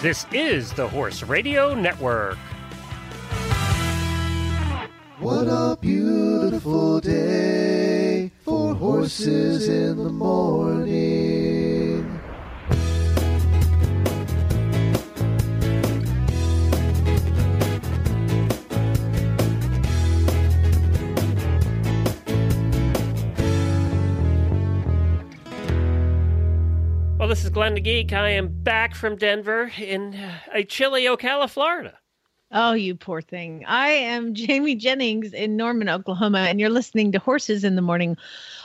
This is the Horse Radio Network. What a beautiful day for horses in the morning. Well, this is Glenn the Geek. I am back from Denver in uh, a chilly Ocala, Florida. Oh, you poor thing. I am Jamie Jennings in Norman, Oklahoma, and you're listening to Horses in the Morning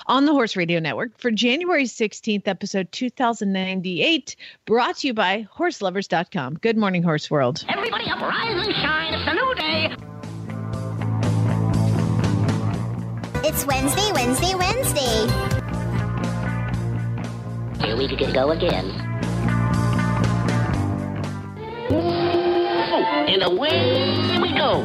on the Horse Radio Network for January 16th, episode 2098, brought to you by horseloverz.com. Good morning, Horse World. Everybody up, rise and shine. It's a new day. It's Wednesday, Wednesday, Wednesday. Here we go again. And away we go.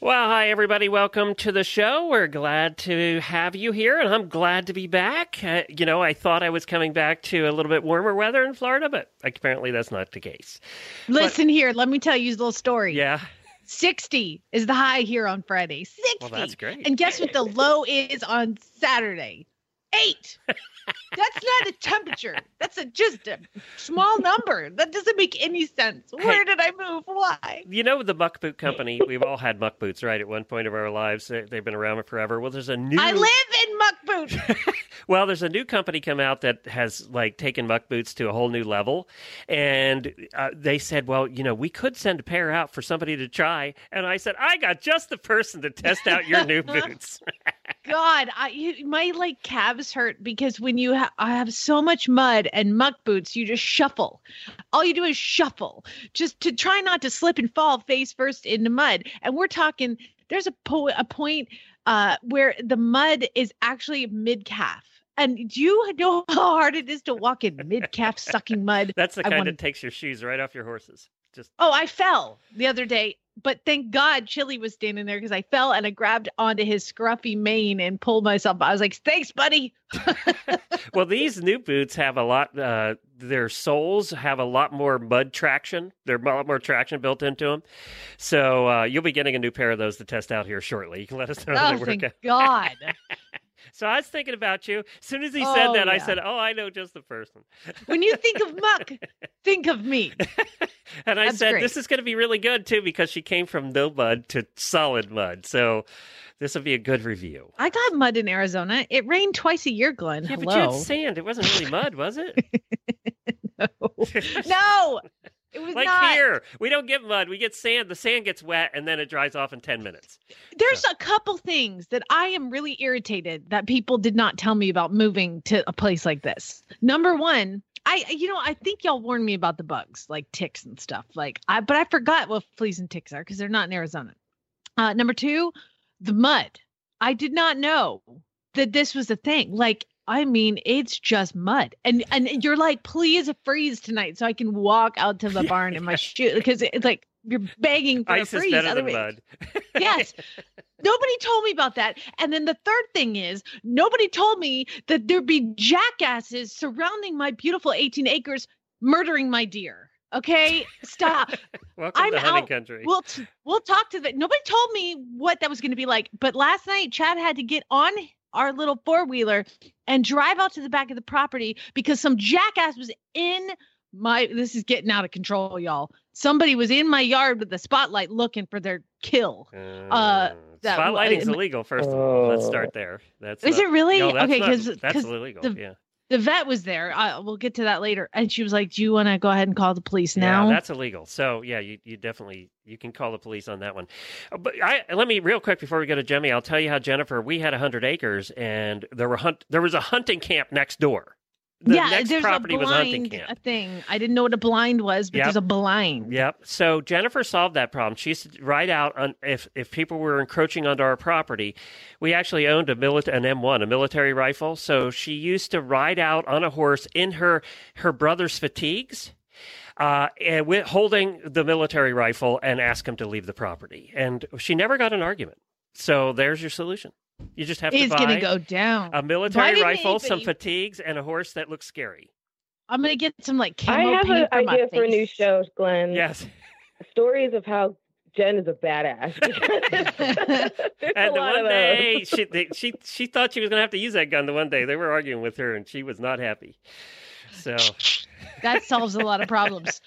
Well, hi, everybody. Welcome to the show. We're glad to have you here, and I'm glad to be back. Uh, you know, I thought I was coming back to a little bit warmer weather in Florida, but apparently that's not the case. Listen here, let me tell you a little story. Yeah. 60 is the high here on Friday. 60. Well, that's great. And guess what the low is on Saturday? Eight. That's not a temperature. That's a just a small number. That doesn't make any sense. Where Hey. did I move? Why? You know the muck boot company. We've all had muck boots, right? At one point of our lives, They- they've been around forever. Well, there's a new. I live in muck boots. Well, there's a new company come out that has like taken muck boots to a whole new level, and uh, they said, "Well, you know, we could send a pair out for somebody to try." And I said, "I got just the person to test out your new boots." God, I you, my like calves hurt because when you ha- I have so much mud and muck boots, you just shuffle. All you do is shuffle, just to try not to slip and fall face first into mud. And we're talking. There's a po- a point uh, where the mud is actually mid calf. And do you know how hard it is to walk in mid calf sucking mud? That's the kind wanna- that takes your shoes right off your horses. Just Oh, I fell the other day, but thank God Chili was standing there because I fell and I grabbed onto his scruffy mane and pulled myself. I was like, "Thanks, buddy." well, these new boots have a lot. Uh, their soles have a lot more mud traction. There's a lot more traction built into them. So uh, you'll be getting a new pair of those to test out here shortly. You can let us know how Oh, they work thank. God. So I was thinking about you. As soon as he said Oh, that, I said, "Oh, I know just the person." when you think of muck, think of me. And I That's said, great. "This is going to be really good too because she came from no mud to solid mud. So this will be a good review." I got mud in Arizona. It rained twice a year, Glenn. Yeah, but you had sand. It wasn't really mud, was it? no, it was like not. here, we don't get mud. We get sand. The sand gets wet and then it dries off in ten minutes. There's a couple things that I am really irritated that people did not tell me about moving to a place like this. Number one, I you know I think y'all warned me about the bugs like ticks and stuff. Like I but I forgot what fleas and ticks are because they're not in Arizona. Uh, number two, the mud. I did not know that this was a thing. Like I mean, it's just mud, and and you're like, please freeze tonight so I can walk out to the barn in my shoe because it's like you're begging for Ice a is freeze. better than mud. Yes. Nobody told me about that. And then the third thing is, nobody told me that there'd be jackasses surrounding my beautiful 18 acres murdering my deer. Okay? Stop. Welcome I'm to hunting out. country. we'll t- we'll talk to the nobody told me what that was going to be like. But last night Chad had to get on our little four-wheeler and drive out to the back of the property because some jackass was in my this is getting out of control, y'all. Somebody was in my yard with the spotlight looking for their kill. Uh, that- spotlighting's uh, illegal. First of all, let's start there. That's Is not- it really? No, Okay, 'cause- that's illegal. the- yeah, The vet was there. I, we'll get to that later. And she was like, "Do you want to go ahead and call the police now?" yeah, that's illegal. So yeah, you, you definitely you can call the police on that one. Uh, But I let me real quick before we go to Jemmy, I'll tell you how Jennifer. We had hundred acres, and there were hunt there was a hunting camp next door. The yeah, next there's property a was hunting blind camp. a thing. I didn't know what a blind was, but Yep. there's a blind. Yep. So Jennifer solved that problem. She used to ride out on if if people were encroaching onto our property. We actually owned a mili- an M1, a military rifle. So she used to ride out on a horse in her her brother's fatigues. Uh, and with, holding the military rifle and ask him to leave the property. And she never got an argument. So there's your solution. You just have to It's buy gonna go down. a military rifle, some anybody- fatigues, and a horse that looks scary. I'm gonna get some like camo I have paint an for my idea for a new show, Glenn. Yes. Stories of how Jen is a badass. There's a And the lot one of day she they, she she thought she was going to have to use that gun. The one day they were arguing with her, and she was not happy. So, That solves a lot of problems.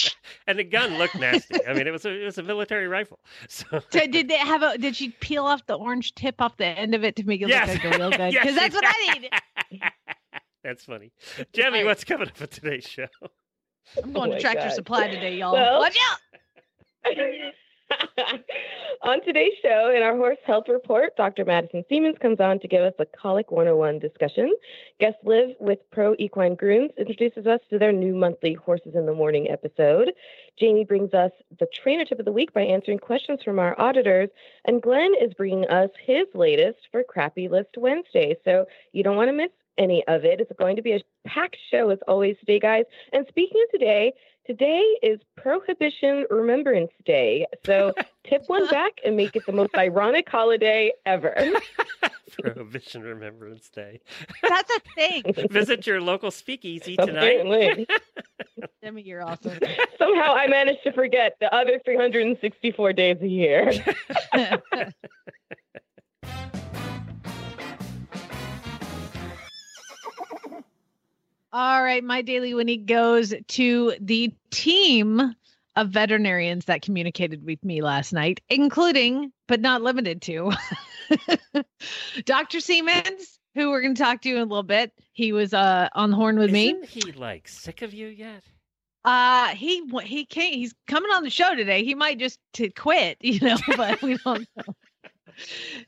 and the gun looked nasty. I mean, it was a it was a military rifle. So So did they have a? Did she peel off the orange tip off the end of it to make it Yes. look like a real gun? Because she that's what I need. That's funny. Jemmy, what's coming up for today's show? I'm going Oh to my Tractor God. Supply today, y'all. Well- Watch out! on today's show, in our horse health report, Dr. Madison Seamans comes on to give us a Colic 101 discussion. Guest Liv with Pro Equine Grooms introduces us to their new monthly Horses in the Morning episode. Jamie brings us the trainer tip of the week by answering questions from our auditors. And Glenn is bringing us his latest for Crappy List Wednesday. So you don't want to miss any of it. It's going to be a packed show as always today, guys. And speaking of today, today is Prohibition Remembrance Day. So tip one back and make it the most ironic holiday ever. Prohibition Remembrance Day. That's a thing. Visit your local speakeasy tonight. Apparently. Demi, you're awesome. Somehow I managed to forget the other 364 days a year. All right, my daily Winnie goes to the team of veterinarians that communicated with me last night, including, but not limited to, Dr. Seamans, who we're going to talk to in a little bit. He was uh, on the horn with me. Isn't he like sick of you yet? Uh, he he can't. He's coming on the show today. He might just to quit, you know, but we don't know.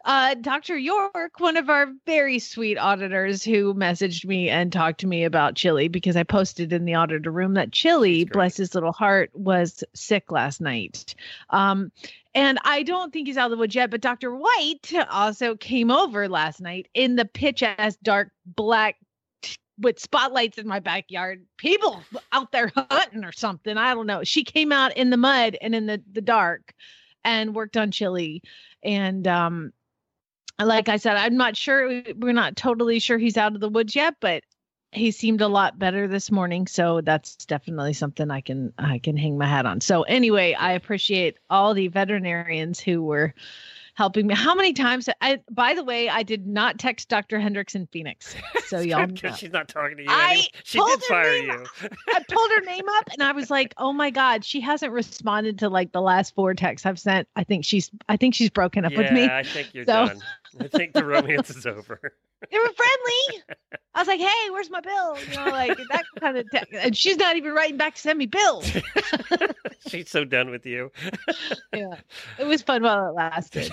Uh, Dr. York, one of our very sweet auditors who messaged me and talked to me about Chili because I posted in the auditor room that Chili, bless his little heart, was sick last night. Um, and I don't think he's out of the woods yet, but Dr. White also came over last night in the pitch ass dark black with spotlights in my backyard. People out there hunting or something. I don't know. She came out in the mud and in the, the dark and worked on chili. And um like I said, I'm not sure we're not totally sure he's out of the woods yet, but he seemed a lot better this morning. So that's definitely something I can I can hang my hat on. So anyway, I appreciate all the veterinarians who were helping me. How many times I by the way, I did not text Dr. Hendricks in Phoenix. So y'all know. She's not talking to you. I anymore. She did fire you. I pulled her name up and I was like, "Oh my god, she hasn't responded to like the last four texts I've sent. I think she's I think she's broken up yeah, with me. I think you're So- done. I think the romance is over. They were friendly. I was like, "Hey, where's my bill?" You know, like that kind of text. And she's not even writing back to send me bills. She's so done with you. yeah. It was fun while it lasted.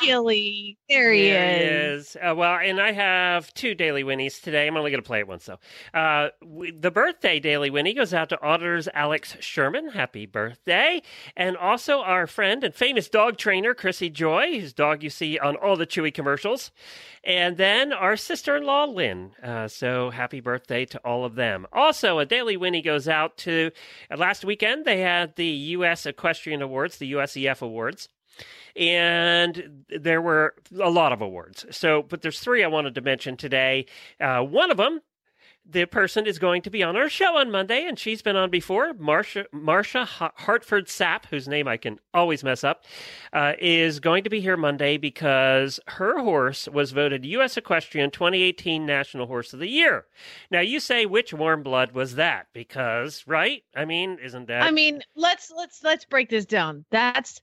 Chili, there he There is. Uh, well, and I have two daily winnies today. I'm only going to play it once, though. Uh, we, the birthday daily winnie goes out to auditors Alex Sherman. Happy birthday. And also our friend and famous dog trainer, Chrissy Joy, whose dog you see on all the Chewy commercials. And then our sister in law, Lynn. Uh, so happy birthday to all of them. Also, a daily winnie goes out to uh, last weekend, they had the U.S. Equestrian Awards, the USEF Awards and there were a lot of awards. So, but there's three I wanted to mention today. Uh, one of them, the person is going to be on our show on Monday, and she's been on before. Marsha Marsha Hartford Sapp, whose name I can always mess up, uh, is going to be here Monday because her horse was voted U.S. Equestrian 2018 National Horse of the Year. Now, you say which warm blood was that? Because, right? I mean, isn't that? I mean, let's let's let's break this down. That's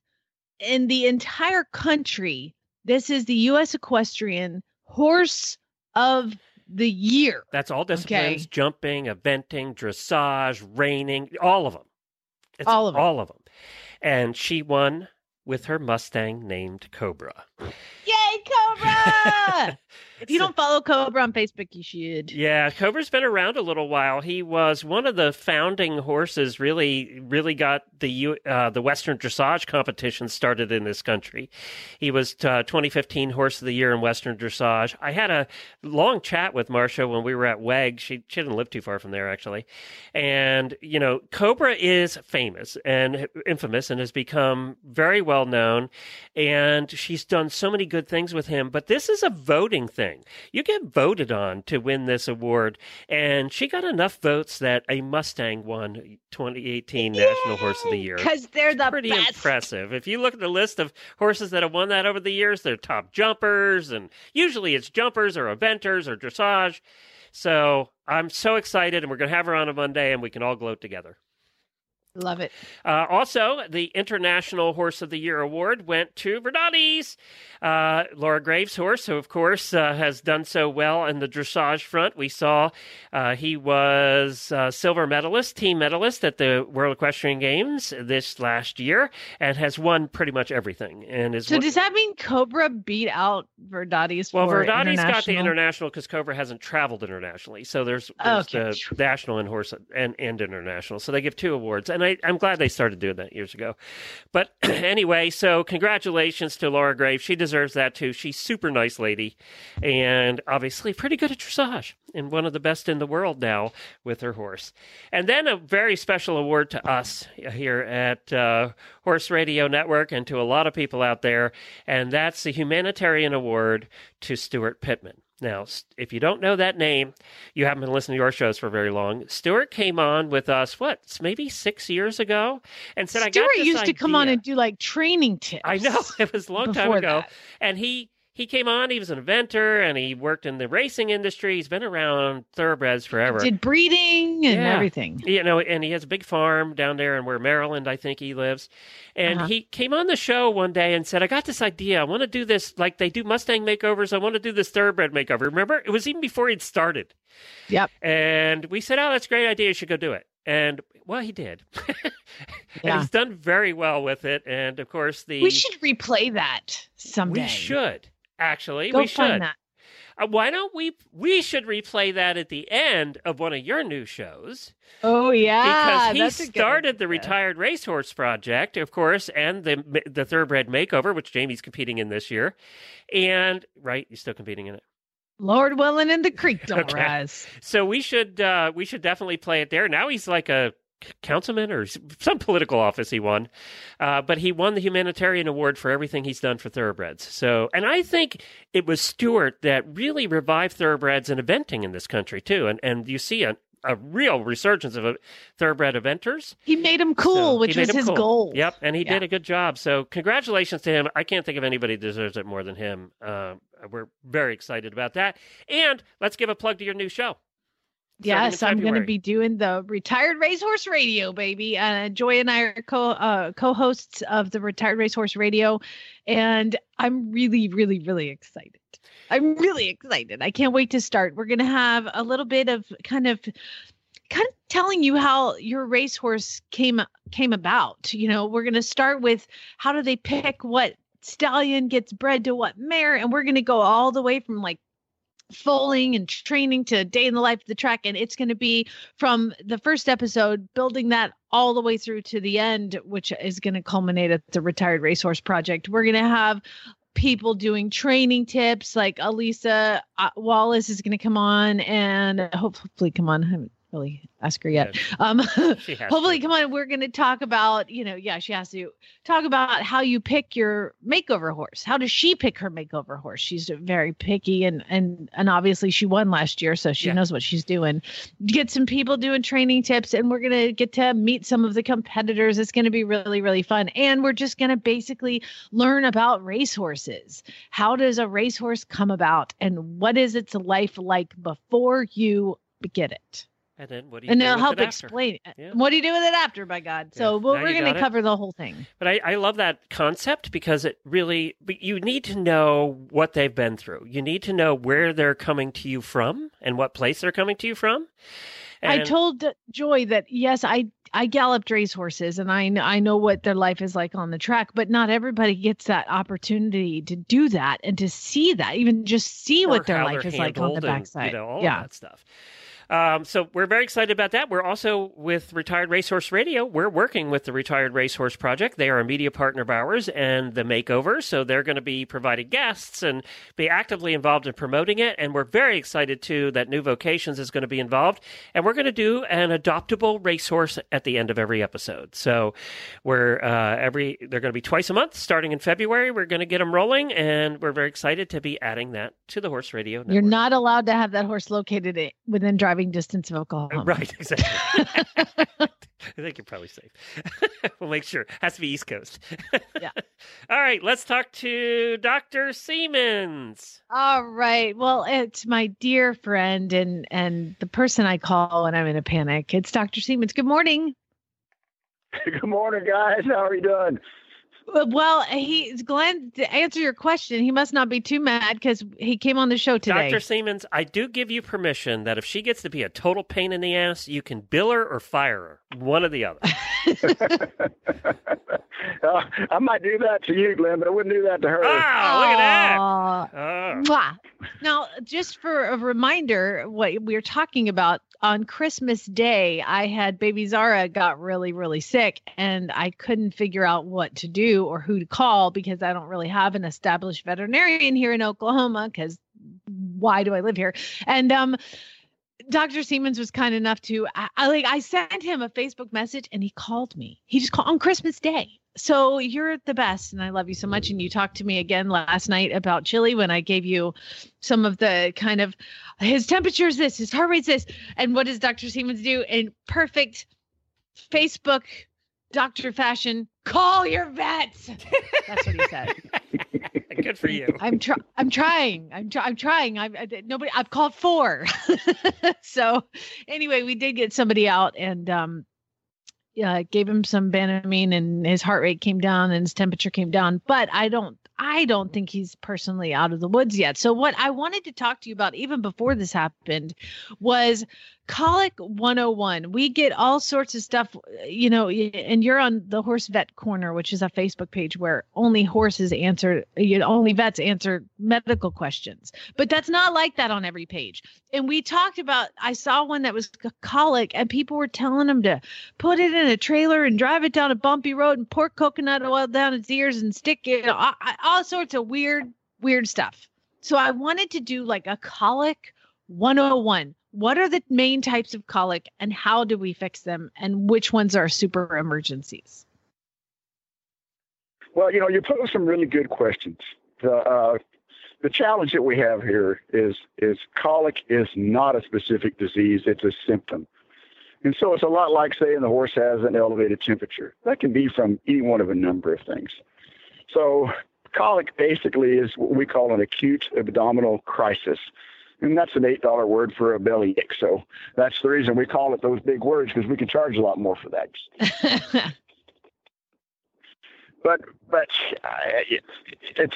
in the entire country. This is the U.S. Equestrian Horse of the Year. That's all disciplines: Okay. jumping, eventing, dressage, reining, all of them. It's All of 'em. All of them. And she won with her Mustang named Cobra. Yay, Cobra! If you don't follow Cobra on Facebook, you should. Yeah, Cobra's been around a little while. He was one of the founding horses. Really, really got the uh, the Western Dressage competition started in this country. He was uh, 2015 Horse of the Year in Western Dressage. I had a long chat with Marcia when we were at WEG. She she didn't live too far from there actually, and you know Cobra is famous and infamous and has become very well known, and she's done so many good things with him. But this is a voting thing. You get voted on to win this award, and she got enough votes that a Mustang won 2018 National Horse of the Year. Because they're the Pretty best. impressive. If you look at the list of horses that have won that over the years, they're top jumpers, and usually it's jumpers or eventers or dressage. So I'm so excited, and we're going to have her on a Monday, and we can all gloat together. Love it. Uh, also, the International Horse of the Year award went to Verdades. Uh, Laura Graves' horse, who, of course, uh, has done so well in the dressage front. We saw uh, he was uh, silver medalist, team medalist at the World Equestrian Games this last year and has won pretty much everything. And is So one- does that mean Cobra beat out Verdades well, for Verdades got the international? international because Cobra hasn't traveled internationally. So there's, there's Okay. the national and horse and, and international. So they give two awards. And I, I'm glad they started doing that years ago. But anyway, so congratulations to Laura Graves. She deserves that too. She's super nice lady and obviously pretty good at dressage and one of the best in the world now with her horse. And then a very special award to us here at uh, Horse Radio Network and to a lot of people out there. And that's the Humanitarian Award to Steuart Pittman. Now, if you don't know that name, you haven't been listening to our shows for very long. Steuart came on with us, what, maybe six years ago, and said, "I got Steuart used to come on and do like training tips. I know it was a long time ago, that. and he he came on. He was an inventor, and he worked in the racing industry. He's been around thoroughbreds forever. Did breeding and Yeah. everything. you know, and he has a big farm down there in where Maryland, I think he lives. And Uh-huh. he came on the show one day and said, I got this idea. I want to do this like they do Mustang makeovers. I want to do this thoroughbred makeover. Remember? It was even before he'd started. Yep. And we said, Oh, that's a great idea. You should go do it. And well, he did. and Yeah. he's done very well with it. And of course, the We should replay that someday. we should actually. Go we should. Uh, why don't we? We should replay that at the end of one of your new shows Oh yeah, because he started the retired racehorse project, of course, and the the thoroughbred makeover, which Jamie's competing in this year. And right, you're still competing in it. Lord willing, and the creek don't Okay. rise. So we should uh, we should definitely play it there. Now he's like a councilman or some political office he won, uh, but he won the humanitarian award for everything he's done for thoroughbreds. So, and I think it was Steuart that really revived thoroughbreds and eventing in this country too. And and you see a, a real resurgence of uh, thoroughbred eventers. He made him cool, So which was his cool. goal. Yep, and he Yeah. did a good job. So congratulations to him. I can't think of anybody deserves it more than him. Uh, we're very excited about that. And let's give a plug to your new show. Yes, I'm going to be doing the Retired Racehorse Radio, baby. Uh, Joy and I are co uh, co-hosts of the Retired Racehorse Radio, and I'm really, really, really excited. I'm really excited. I can't wait to start. We're going to have a little bit of kind of kind of telling you how your racehorse came came about. You know, we're going to start with how do they pick what stallion gets bred to what mare, and we're going to go all the way from like foaling and training to day in the life of the track. And it's going to be from the first episode building that all the way through to the end which is going to culminate at the retired racehorse project. We're going to have people doing training tips like elisa uh, wallace is going to come on and hopefully come on really ask her yet. Um hopefully to. come on we're going to talk about you know yeah she has to talk about how you pick your makeover horse. How does she pick her makeover horse? She's very picky and and and obviously she won last year so she Yeah. knows what she's doing. Get some people doing training tips and we're going to get to meet some of the competitors. It's going to be really really fun. And we're just going to basically learn about racehorses. How does a racehorse come about and what is its life like before you get it And then what do you and do they'll with help it after? explain Yeah. what do you do with it after by god so Yeah, well, we're going to cover the whole thing But I, I love that concept because it really, but you need to know what they've been through. You need to know where they're coming to you from and what place they're coming to you from. I told uh, Joy that yes, I I galloped racehorses and I I know what their life is like on the track, but not everybody gets that opportunity to do that and to see that, even just see what their life is like on the handled and, backside. You know, all yeah. that stuff. Um, so we're very excited about that. We're also with Retired Racehorse Radio. We're working with the Retired Racehorse Project. They are a media partner of ours and the Makeover. So they're going to be providing guests and be actively involved in promoting it. And we're very excited too that New Vocations is going to be involved. And we're going to do an adoptable racehorse at the end of every episode. So we're uh, every they're going to be twice a month starting in February. We're going to get them rolling, and we're very excited to be adding that to the Horse Radio. You're not allowed to have that horse located within driving distance of Oklahoma. Right, exactly. I think you're probably safe. we'll make sure. Has to be East Coast. Yeah. All right, let's talk to Dr. Seamans. All right. Well, it's my dear friend and and the person I call when I'm in a panic. It's Dr. Seamans. Good morning. Good morning, guys. How are you doing? Well, he's Glenn to answer your question. He must not be too mad because he came on the show today. Dr. Seamans, I do give you permission that if she gets to be a total pain in the ass, you can bill her or fire her. One or the other. uh, I might do that to you, Glenn, but I wouldn't do that to her. Ah, look at that. Aw. Mwah. Now, just for a reminder, what we are talking about on Christmas Day, I had baby Zara got really, really sick, and I couldn't figure out what to do or who to call because I don't really have an established veterinarian here in Oklahoma. Because why do I live here? And um, Dr. Seamans was kind enough to, I, I like, I sent him a Facebook message, and he called me. He just called on Christmas Day. So you're the best, and I love you so much. And you talked to me again last night about chili when I gave you some of the kind of his temperature is this, his heart rate's this, and what does Dr. Seamans do in perfect Facebook doctor fashion? Call your vet. That's what he said. Good for you. I'm trying. I'm trying. I'm, try- I'm trying. I've I, nobody. I've called four. so anyway, we did get somebody out and um, yeah, gave him some Banamine, and his heart rate came down and his temperature came down. But I don't. I don't think he's personally out of the woods yet. So what I wanted to talk to you about even before this happened was colic 101 we get all sorts of stuff you know and you're on the horse vet corner which is a facebook page where only horses answer you know, only vets answer medical questions. But that's not like that on every page. And we talked about i saw one that was colic and people were telling him to put it in a trailer and drive it down a bumpy road and pour coconut oil down its ears and stick it all, all sorts of weird weird stuff so i wanted to do like a colic 101 what are the main types of colic and how do we fix them and which ones are super emergencies Well, you know, you pose some really good questions. The uh, the challenge that we have here is is colic is not a specific disease; it's a symptom. And so it's a lot like saying the horse has an elevated temperature. That can be from any one of a number of things. So colic basically is what we call an acute abdominal crisis. And that's an $8 word for a belly bellyache. So that's the reason we call it those big words because we can charge a lot more for that. but but uh, it, it's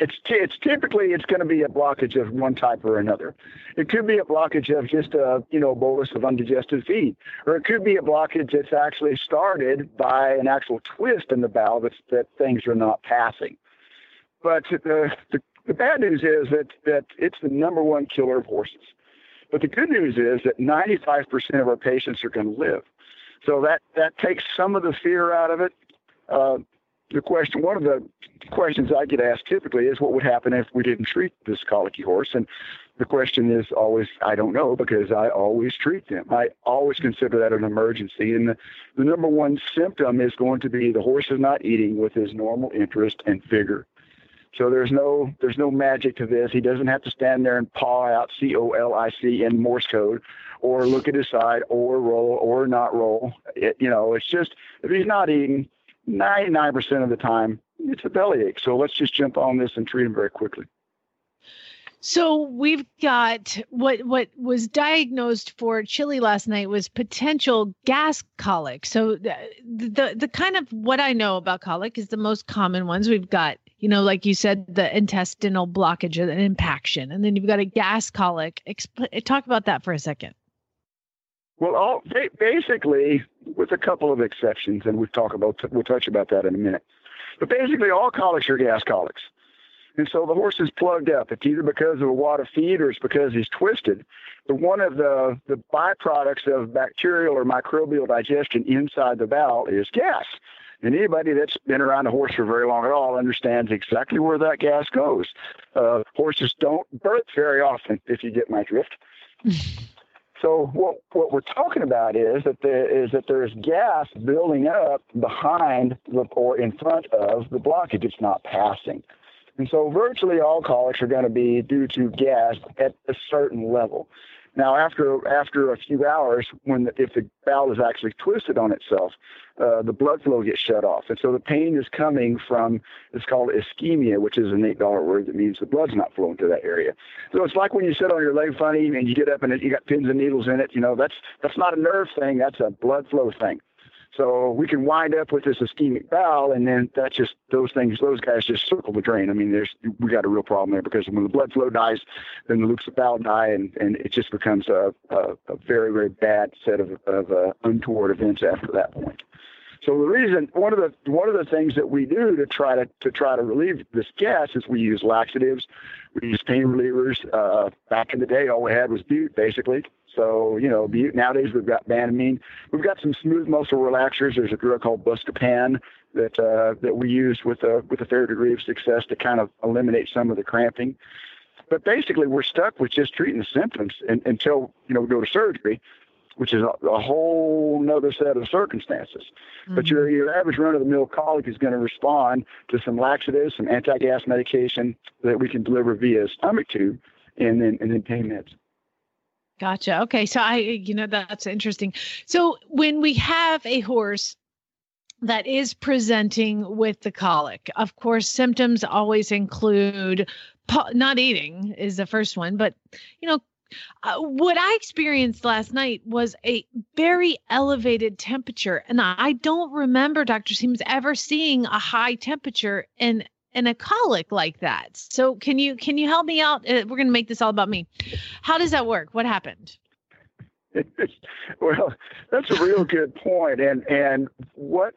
it's t- it's typically it's going to be a blockage of one type or another. It could be a blockage of just a you know bolus of undigested feed, or it could be a blockage that's actually started by an actual twist in the bowel that's, that things are not passing. But the, the the bad news is that that it's the number one killer of horses. But the good news is that 95% of our patients are going to live. So that that takes some of the fear out of it. Uh, the question, one of the questions I get asked typically is, what would happen if we didn't treat this colicky horse? And the question is always, I don't know, because I always treat them. I always consider that an emergency. And the, the number one symptom is going to be the horse is not eating with his normal interest and vigor. So there's no there's no magic to this. He doesn't have to stand there and paw out C O L I C in Morse code, or look at his side, or roll, or not roll. It, you know, it's just if he's not eating, 99% of the time it's a bellyache. So let's just jump on this and treat him very quickly. so we've got what what was diagnosed for chili last night was potential gas colic. So the, the the kind of what i know about colic is the most common ones. We've got you know like you said the intestinal blockage and impaction. And then you've got a gas colic. Expl- talk about that for a second Well, all basically, with a couple of exceptions, and we'll talk about we'll touch about that in a minute. But basically, all colics are gas colics, and so the horse is plugged up. It's either because of a wad of feed or it's because he's twisted. But one of the the byproducts of bacterial or microbial digestion inside the bowel is gas. And anybody that's been around a horse for very long at all understands exactly where that gas goes. Uh, horses don't birth very often, if you get my drift. So what what we're talking about is that there is that there's gas building up behind the or in front of the blockage. It's not passing. And so virtually all colics are going to be due to gas at a certain level. Now, after after a few hours, when the, if the bowel is actually twisted on itself, uh, the blood flow gets shut off, and so the pain is coming from it's called ischemia, which is an eight dollar word that means the blood's not flowing to that area. So it's like when you sit on your leg funny and you get up and you got pins and needles in it. You know that's that's not a nerve thing, that's a blood flow thing. So we can wind up with this ischemic bowel, and then that just those things, those guys just circle the drain. I mean, there's we got a real problem there because when the blood flow dies, then the loops of bowel die, and, and it just becomes a, a, a very very bad set of, of uh, untoward events after that point. So the reason one of the one of the things that we do to try to to try to relieve this gas is we use laxatives, we use pain relievers. Uh, back in the day, all we had was bute basically. So, you know, nowadays we've got Banamine. We've got some smooth muscle relaxers. There's a drug called Buscopan that uh, that we use with a with a fair degree of success to kind of eliminate some of the cramping. But basically, we're stuck with just treating the symptoms and, until you know we go to surgery, which is a, a whole nother set of circumstances. Mm-hmm. But your your average run of the mill colic is going to respond to some laxatives, some anti gas medication that we can deliver via stomach tube, and then and then pain meds. Gotcha. Okay. So I, you know, that's interesting. So when we have a horse that is presenting with the colic, of course, symptoms always include not eating is the first one, but, you know, uh, what I experienced last night was a very elevated temperature. And I don't remember Dr. Seamans ever seeing a high temperature in and a colic like that. So can you can you help me out? Uh, we're going to make this all about me. How does that work? What happened? well, that's a real good point. point, and and what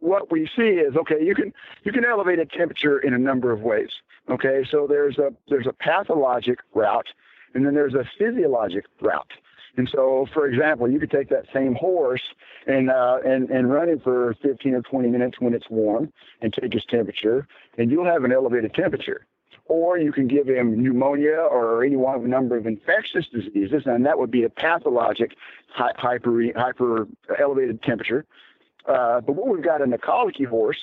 what we see is okay. You can you can elevate a temperature in a number of ways. Okay, so there's a there's a pathologic route, and then there's a physiologic route. And so, for example, you could take that same horse and uh, and and run it for 15 or 20 minutes when it's warm, and take his temperature, and you'll have an elevated temperature. Or you can give him pneumonia or any one of a number of infectious diseases, and that would be a pathologic hyper hyper elevated temperature. Uh, but what we've got in the colicky horse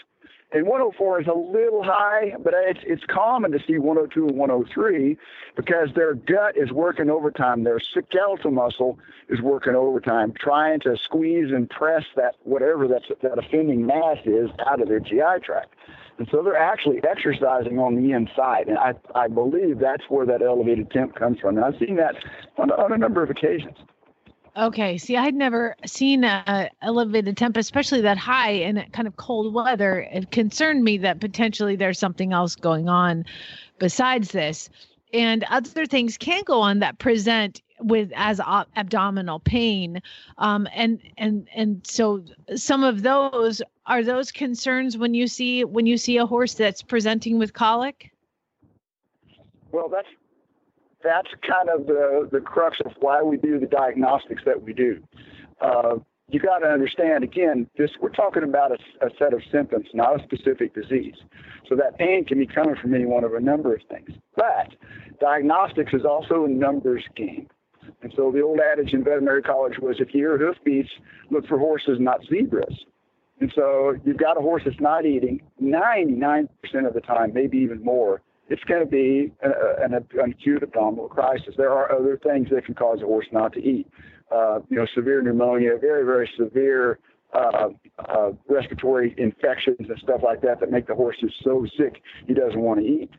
and 104 is a little high, but it's it's common to see 102 and 103 because their gut is working overtime. Their skeletal muscle is working overtime, trying to squeeze and press that whatever that that offending mass is out of their GI tract. And so they're actually exercising on the inside. And I, I believe that's where that elevated temp comes from. And I've seen that on, on a number of occasions. Okay. See, I'd never seen a elevated temp, especially that high in kind of cold weather. It concerned me that potentially there's something else going on besides this. And other things can go on that present with as abdominal pain um, and and and so some of those are those concerns when you see when you see a horse that's presenting with colic well that's that's kind of the, the crux of why we do the diagnostics that we do. Uh, you got to understand again, this we're talking about a, a, set of symptoms, not a specific disease. So that pain can be coming from any one of a number of things. But diagnostics is also a numbers game. And so the old adage in veterinary college was if you hear hoofbeats, look for horses, not zebras. And so you've got a horse that's not eating 99% of the time, maybe even more, it's going to be an, an acute abdominal crisis. There are other things that can cause a horse not to eat. Uh, you know, severe pneumonia, very, very severe uh, uh, respiratory infections and stuff like that that make the horse just so sick he doesn't want to eat.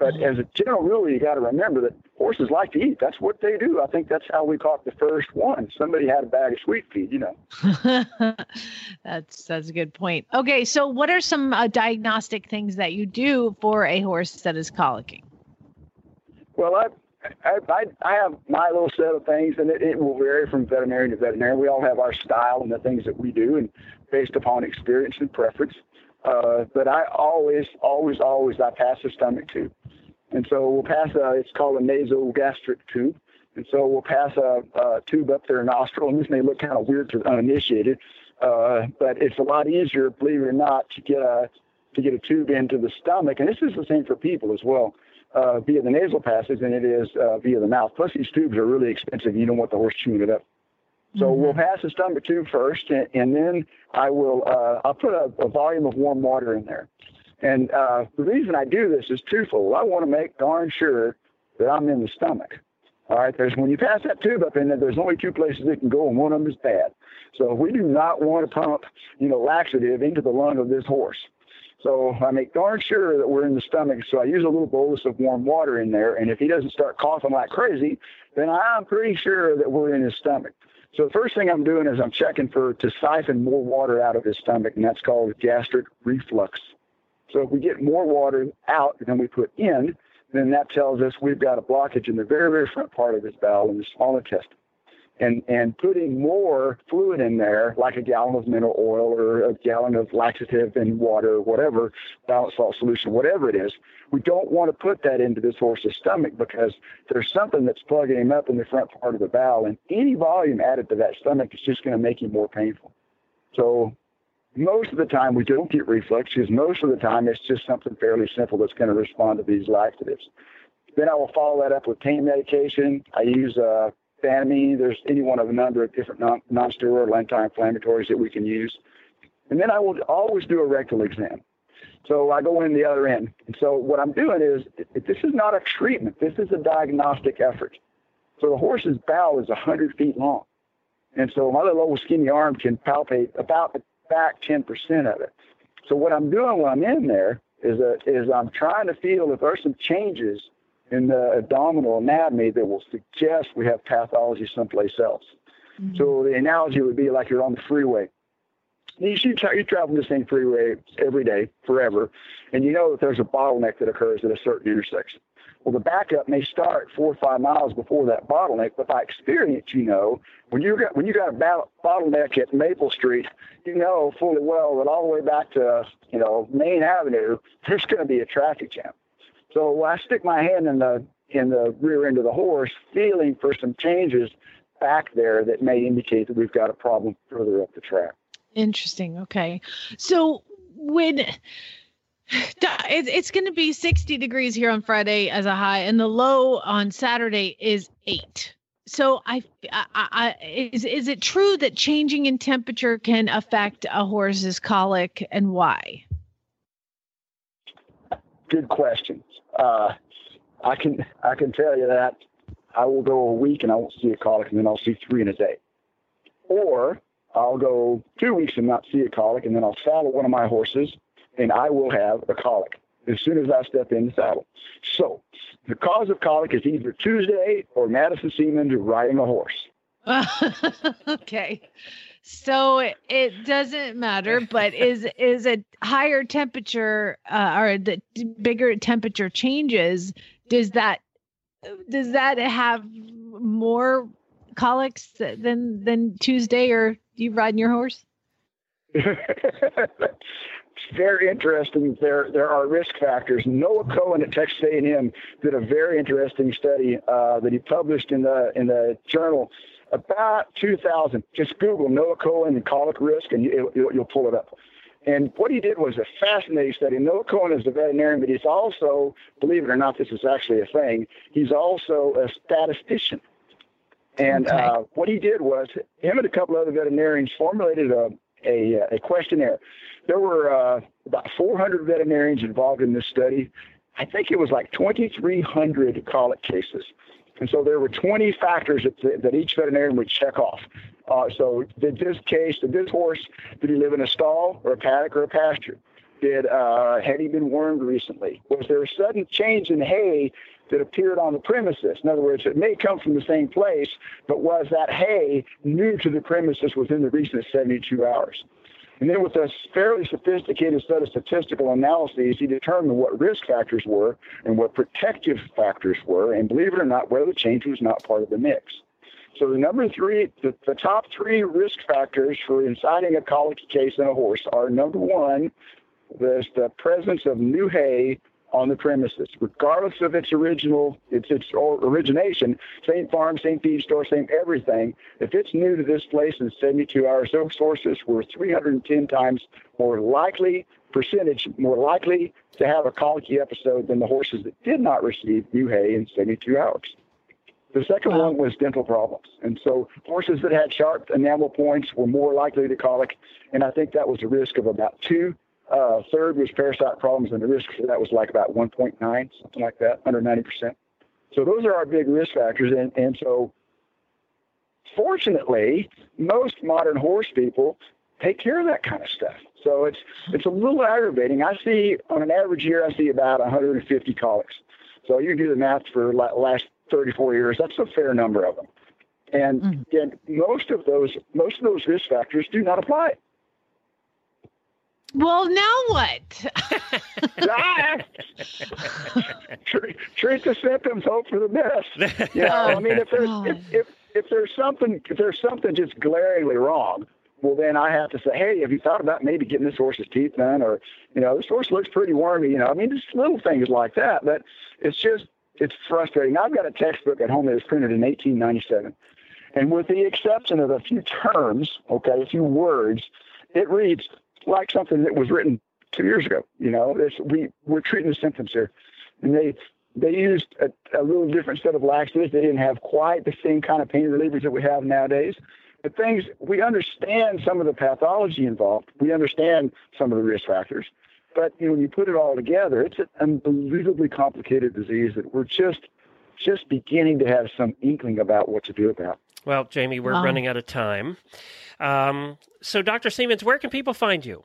But as a general rule, you got to remember that horses like to eat. That's what they do. I think that's how we caught the first one. Somebody had a bag of sweet feed, you know. that's that's a good point. Okay, so what are some uh, diagnostic things that you do for a horse that is colicking? Well, I I, I, I have my little set of things, and it, it will vary from veterinarian to veterinarian. We all have our style and the things that we do, and based upon experience and preference. Uh, but I always, always, always, I pass a stomach tube. And so we'll pass a, it's called a nasogastric tube. And so we'll pass a, a tube up their nostril, and this may look kind of weird to uninitiated, uh, but it's a lot easier, believe it or not, to get a to get a tube into the stomach. And this is the same for people as well, uh, via the nasal passage than it is uh, via the mouth. Plus, these tubes are really expensive. You don't want the horse chewing it up. So mm-hmm. we'll pass the stomach tube first, and, and then I will uh, I'll put a, a, volume of warm water in there. And uh, the reason I do this is twofold. I want to make darn sure that I'm in the stomach. All right, there's when you pass that tube up in there, there's only two places it can go, and one of them is bad. So we do not want to pump, you know, laxative into the lung of this horse. So I make darn sure that we're in the stomach. So I use a little bolus of warm water in there, and if he doesn't start coughing like crazy, then I'm pretty sure that we're in his stomach. So the first thing I'm doing is I'm checking for to siphon more water out of his stomach, and that's called gastric reflux. So if we get more water out than we put in, then that tells us we've got a blockage in the very, very front part of his bowel in the small intestine and and putting more fluid in there, like a gallon of mineral oil or a gallon of laxative and water, whatever balanced salt solution, whatever it is, we don't want to put that into this horse's stomach because there's something that's plugging him up in the front part of the bowel, and any volume added to that stomach is just going to make him more painful. So most of the time we don't get reflux because most of the time it's just something fairly simple that's going to respond to these laxatives. Then I will follow that up with pain medication. I use uh, There's any one of a number of different non- non-steroidal anti-inflammatories that we can use. And then I will always do a rectal exam. So I go in the other end. And so what I'm doing is, this is not a treatment. This is a diagnostic effort. So the horse's bowel is 100 feet long. And so my little old skinny arm can palpate about the back 10% of it. So what I'm doing when I'm in there is, a, is I'm trying to feel if there's some changes in the abdominal anatomy that will suggest we have pathology someplace else. Mm-hmm. So the analogy would be like you're on the freeway. You see, you travel the same freeway every day, forever, and you know that there's a bottleneck that occurs at a certain intersection. Well, the backup may start four or five miles before that bottleneck, but by experience, you know when you got when you got a bottleneck at Maple Street, you know fully well that all the way back to you know Main Avenue, there's going to be a traffic jam. So I stick my hand in the in the rear end of the horse, feeling for some changes back there that may indicate that we've got a problem further up the track. Interesting. Okay. So when it's going to be 60 degrees here on Friday as a high, and the low on Saturday is eight. So I, I, I, is is it true that changing in temperature can affect a horse's colic, and why? Good question. Uh, I can I can tell you that I will go a week and I won't see a colic, and then I'll see three in a day. Or I'll go two weeks and not see a colic, and then I'll saddle one of my horses, and I will have a colic as soon as I step in the saddle. So the cause of colic is either Tuesday or Madison Seamans riding a horse. okay. So it doesn't matter, but is is a higher temperature uh, or the bigger temperature changes? Does that does that have more colics than than Tuesday or do you riding your horse? it's very interesting. There there are risk factors. Noah Cohen at Texas A&M did a very interesting study uh, that he published in the in the journal about 2000. Just Google Noah Cohen and colic risk, and you, will you'll pull it up. And what he did was a fascinating study. Noah Cohen is a veterinarian, but he's also, believe it or not, this is actually a thing. He's also a statistician. And okay. uh, what he did was, him and a couple other veterinarians formulated a, a, a questionnaire. There were uh, about 400 veterinarians involved in this study. I think it was like 2,300 colic cases. And so there were 20 factors that, that each veterinarian would check off. Uh, so did this case, did this horse, did he live in a stall or a paddock or a pasture? Did uh, had he been wormed recently? Was there a sudden change in hay that appeared on the premises? In other words, it may come from the same place, but was that hay new to the premises within the recent 72 hours? And then with a fairly sophisticated set of statistical analyses, he determined what risk factors were and what protective factors were, and believe it or not, weather change was not part of the mix. So the number three, the, the top three risk factors for inciting a colicky case in a horse are number one, there's the presence of new hay on the premises, regardless of its original, its its origination, same farm, same feed store, same everything. If it's new to this place in 72 hours, those horses were 310 times more likely percentage more likely to have a colicky episode than the horses that did not receive new hay in 72 hours. The second Wow. one was dental problems. And so horses that had sharp enamel points were more likely to colic. And I think that was a risk of about two. Uh, third was parasite problems, and the risk for that was like about 1.9, something like that, under 90%. So those are our big risk factors. And, and so fortunately, most modern horse people take care of that kind of stuff. So it's it's a little aggravating. I see on an average year, I see about 150 colics. So you do the math for la- last 34 years. That's a fair number of them. And Mhm. again, most of those most of those risk factors do not apply. Well, now what? Treat, treat the symptoms, hope for the best. You know, I mean, if there's oh, if, if if there's something if there's something just glaringly wrong, well, then I have to say, hey, have you thought about maybe getting this horse's teeth done, or you know, this horse looks pretty wormy. You know, I mean, just little things like that. But it's just it's frustrating. I've got a textbook at home that was printed in 1897, and with the exception of a few terms, okay, a few words, it reads like something that was written two years ago. You know, it's, we we're treating the symptoms here, and they they used a, a little different set of laxatives. They didn't have quite the same kind of pain relievers that we have nowadays. But things we understand some of the pathology involved. We understand some of the risk factors. But you know, when you put it all together, it's an unbelievably complicated disease that we're just just beginning to have some inkling about what to do about. Well, Jamie, we're Wow. running out of time. Um, so, Dr. Seamans, where can people find you?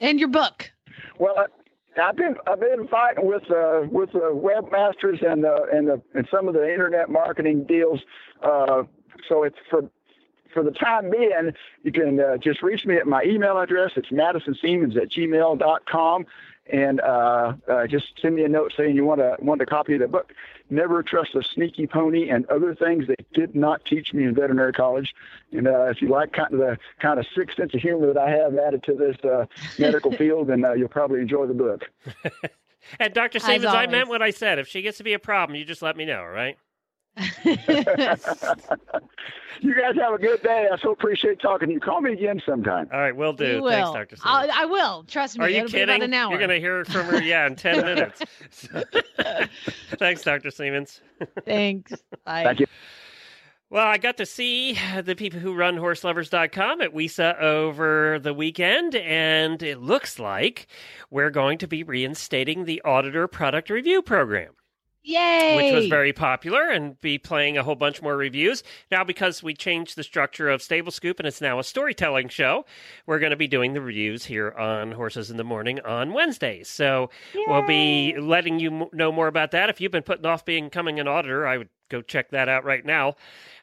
and your book. Well, I, I've been I've been fighting with uh, with the webmasters and the and the and some of the internet marketing deals. Uh, so it's for for the time being, you can uh, just reach me at my email address. It's madisonseamans at gmail.com. And uh, uh, just send me a note saying you want a want a copy of the book. Never trust a sneaky pony and other things they did not teach me in veterinary college. And uh, if you like kind of the kind of sick sense of humor that I have added to this uh, medical field, then uh, you'll probably enjoy the book. And Dr. Stevens, I meant what I said. If she gets to be a problem, you just let me know, all right? You guys have a good day. I so appreciate talking to you. Call me again sometime. All right, will do. You Thanks. Dr. I'll, I will. Trust me. Are you It'll be kidding? about an hour. You're going to hear from her, yeah, in 10 minutes. Thanks, Dr. Seamans. Thanks. Bye. Thank you. Well, I got to see the people who run horseloverz.com at WESA over the weekend, and it looks like we're going to be reinstating the auditor product review program. Yay! which was very popular and be playing a whole bunch more reviews. Now, because we changed the structure of Stable Scoop and it's now a storytelling show, we're going to be doing the reviews here on Horses in the Morning on Wednesdays. So we'll be letting you m- know more about that. If you've been putting off becoming an auditor, I would go check that out right now.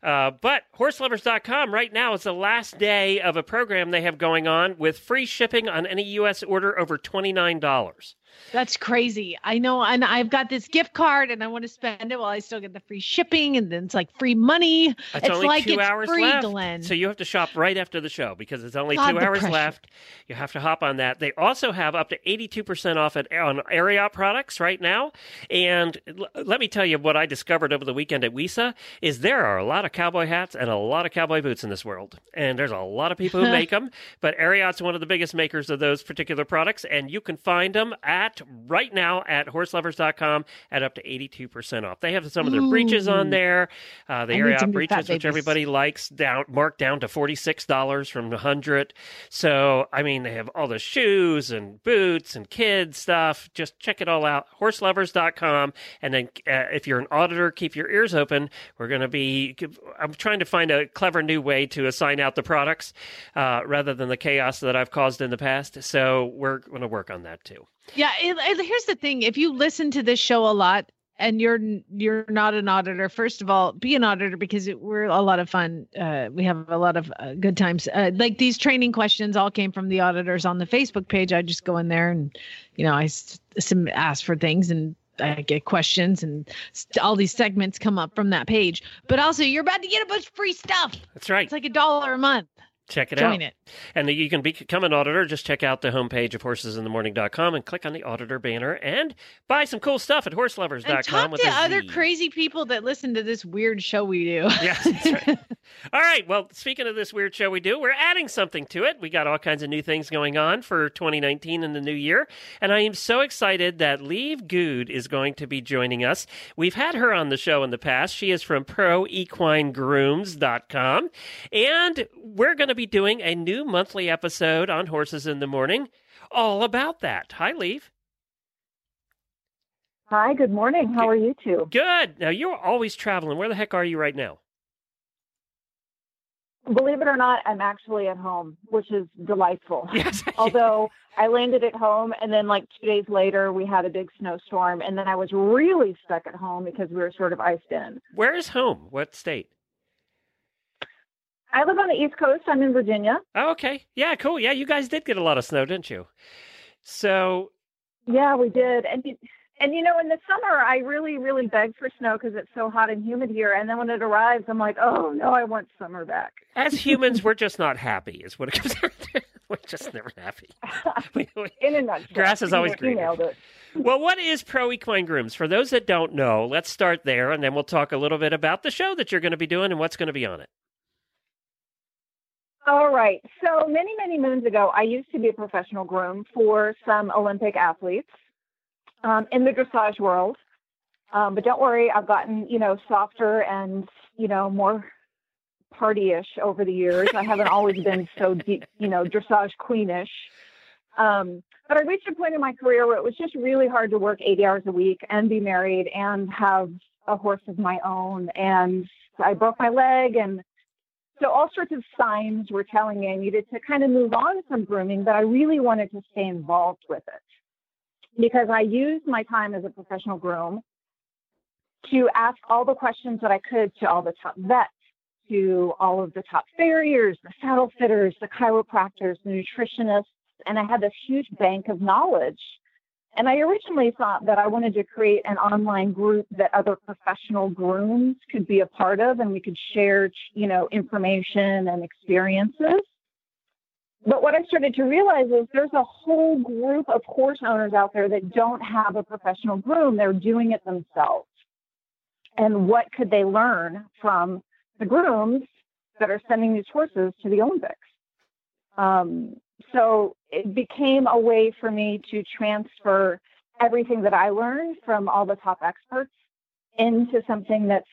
Uh, but horseloverz.com right now is the last day of a program they have going on with free shipping on any U.S. order over $29. That's crazy. I know, and I've got this gift card, and I want to spend it while I still get the free shipping, and then it's like free money. It's, It's only like two it's hours free, left. Glenn. So you have to shop right after the show because it's only God, two hours pressure. left. You have to hop on that. They also have up to 82% off at, on Ariat products right now. And l- let me tell you what I discovered over the weekend at WESA is there are a lot of cowboy hats and a lot of cowboy boots in this world. And there's a lot of people who make them, but Ariat's one of the biggest makers of those particular products. And you can find them at right now at horseloverz.com at up to 82% off. They have some of their breeches on there. Uh, the I Ariat breeches, which everybody likes, down marked down to forty six dollars from a hundred. So I mean, they have all the shoes and boots and kids stuff. Just check it all out. Horseloverz.com. And then uh, if you're an auditor, keep your ears open. We're going to be. I'm trying to find a clever new way to assign out the products uh, rather than the chaos that I've caused in the past. So we're going to work on that too. Yeah, it, it- here's the thing: if you listen to this show a lot, and you're you're not an auditor first of all be an auditor because it, we're a lot of fun uh, we have a lot of uh, good times uh, like these training questions all came from the auditors on the facebook page i just go in there and you know I some ask for things and I get questions and st- all these segments come up from that page. But also, you're about to get a bunch of free stuff. That's right. It's like a dollar a month. Check it Join out. it. And you can become an auditor. Just check out the homepage of horsesinthemorning.com and click on the auditor banner and buy some cool stuff at horseloverz.com. And talk with to other Z. crazy people that listen to this weird show we do. Yes, that's right. All right. Well, speaking of this weird show we do, we're adding something to it. We got all kinds of new things going on for 2019 and the new year. And I am so excited that Leaf Good is going to be joining us. We've had her on the show in the past. She is from proequinegrooms.com. And we're going to be doing a new monthly episode on Horses in the Morning all about that. Hi, Leaf. Hi, good morning. How are you two? Good. Now, you're always traveling. Where the heck are you right now? Believe it or not, I'm actually at home, which is delightful. Yes. Although I landed at home and then like two days later we had a big snowstorm and then I was really stuck at home because we were sort of iced in. Where is home? What state? I live on the East Coast. I'm in Virginia. Oh, okay. Yeah, cool. Yeah, you guys did get a lot of snow, didn't you? So, Yeah, we did. And you- and you know, in the summer, I really, really beg for snow because it's so hot and humid here. And then when it arrives, I'm like, oh no, I want summer back. as humans, we're just not happy, is what it comes down to. We're just never happy. We- we- In a nutshell, Grass is always You- greener. You nailed it. well, what is Pro Equine Grooms? For those that don't know, let's start there, and then we'll talk a little bit about the show that you're going to be doing and what's going to be on it. All right. So many, many moons ago, I used to be a professional groom for some Olympic athletes um, in the dressage world. Um, but don't worry, I've gotten, you know, softer and, you know, more partyish over the years. I haven't always been so deep, you know, dressage queenish. Um, but I reached a point in my career where it was just really hard to work 80 hours a week and be married and have a horse of my own. And I broke my leg and so all sorts of signs were telling me I needed to kind of move on from grooming, but I really wanted to stay involved with it because I used my time as a professional groom to ask all the questions that I could to all the top vets, to all of the top farriers, the saddle fitters, the chiropractors, the nutritionists, and I had this huge bank of knowledge. And I originally thought that I wanted to create an online group that other professional grooms could be a part of and we could share, you know, information and experiences. But what I started to realize is there's a whole group of horse owners out there that don't have a professional groom. They're doing it themselves. And what could they learn from the grooms that are sending these horses to the Olympics? Um, so it became a way for me to transfer everything that I learned from all the top experts into something that's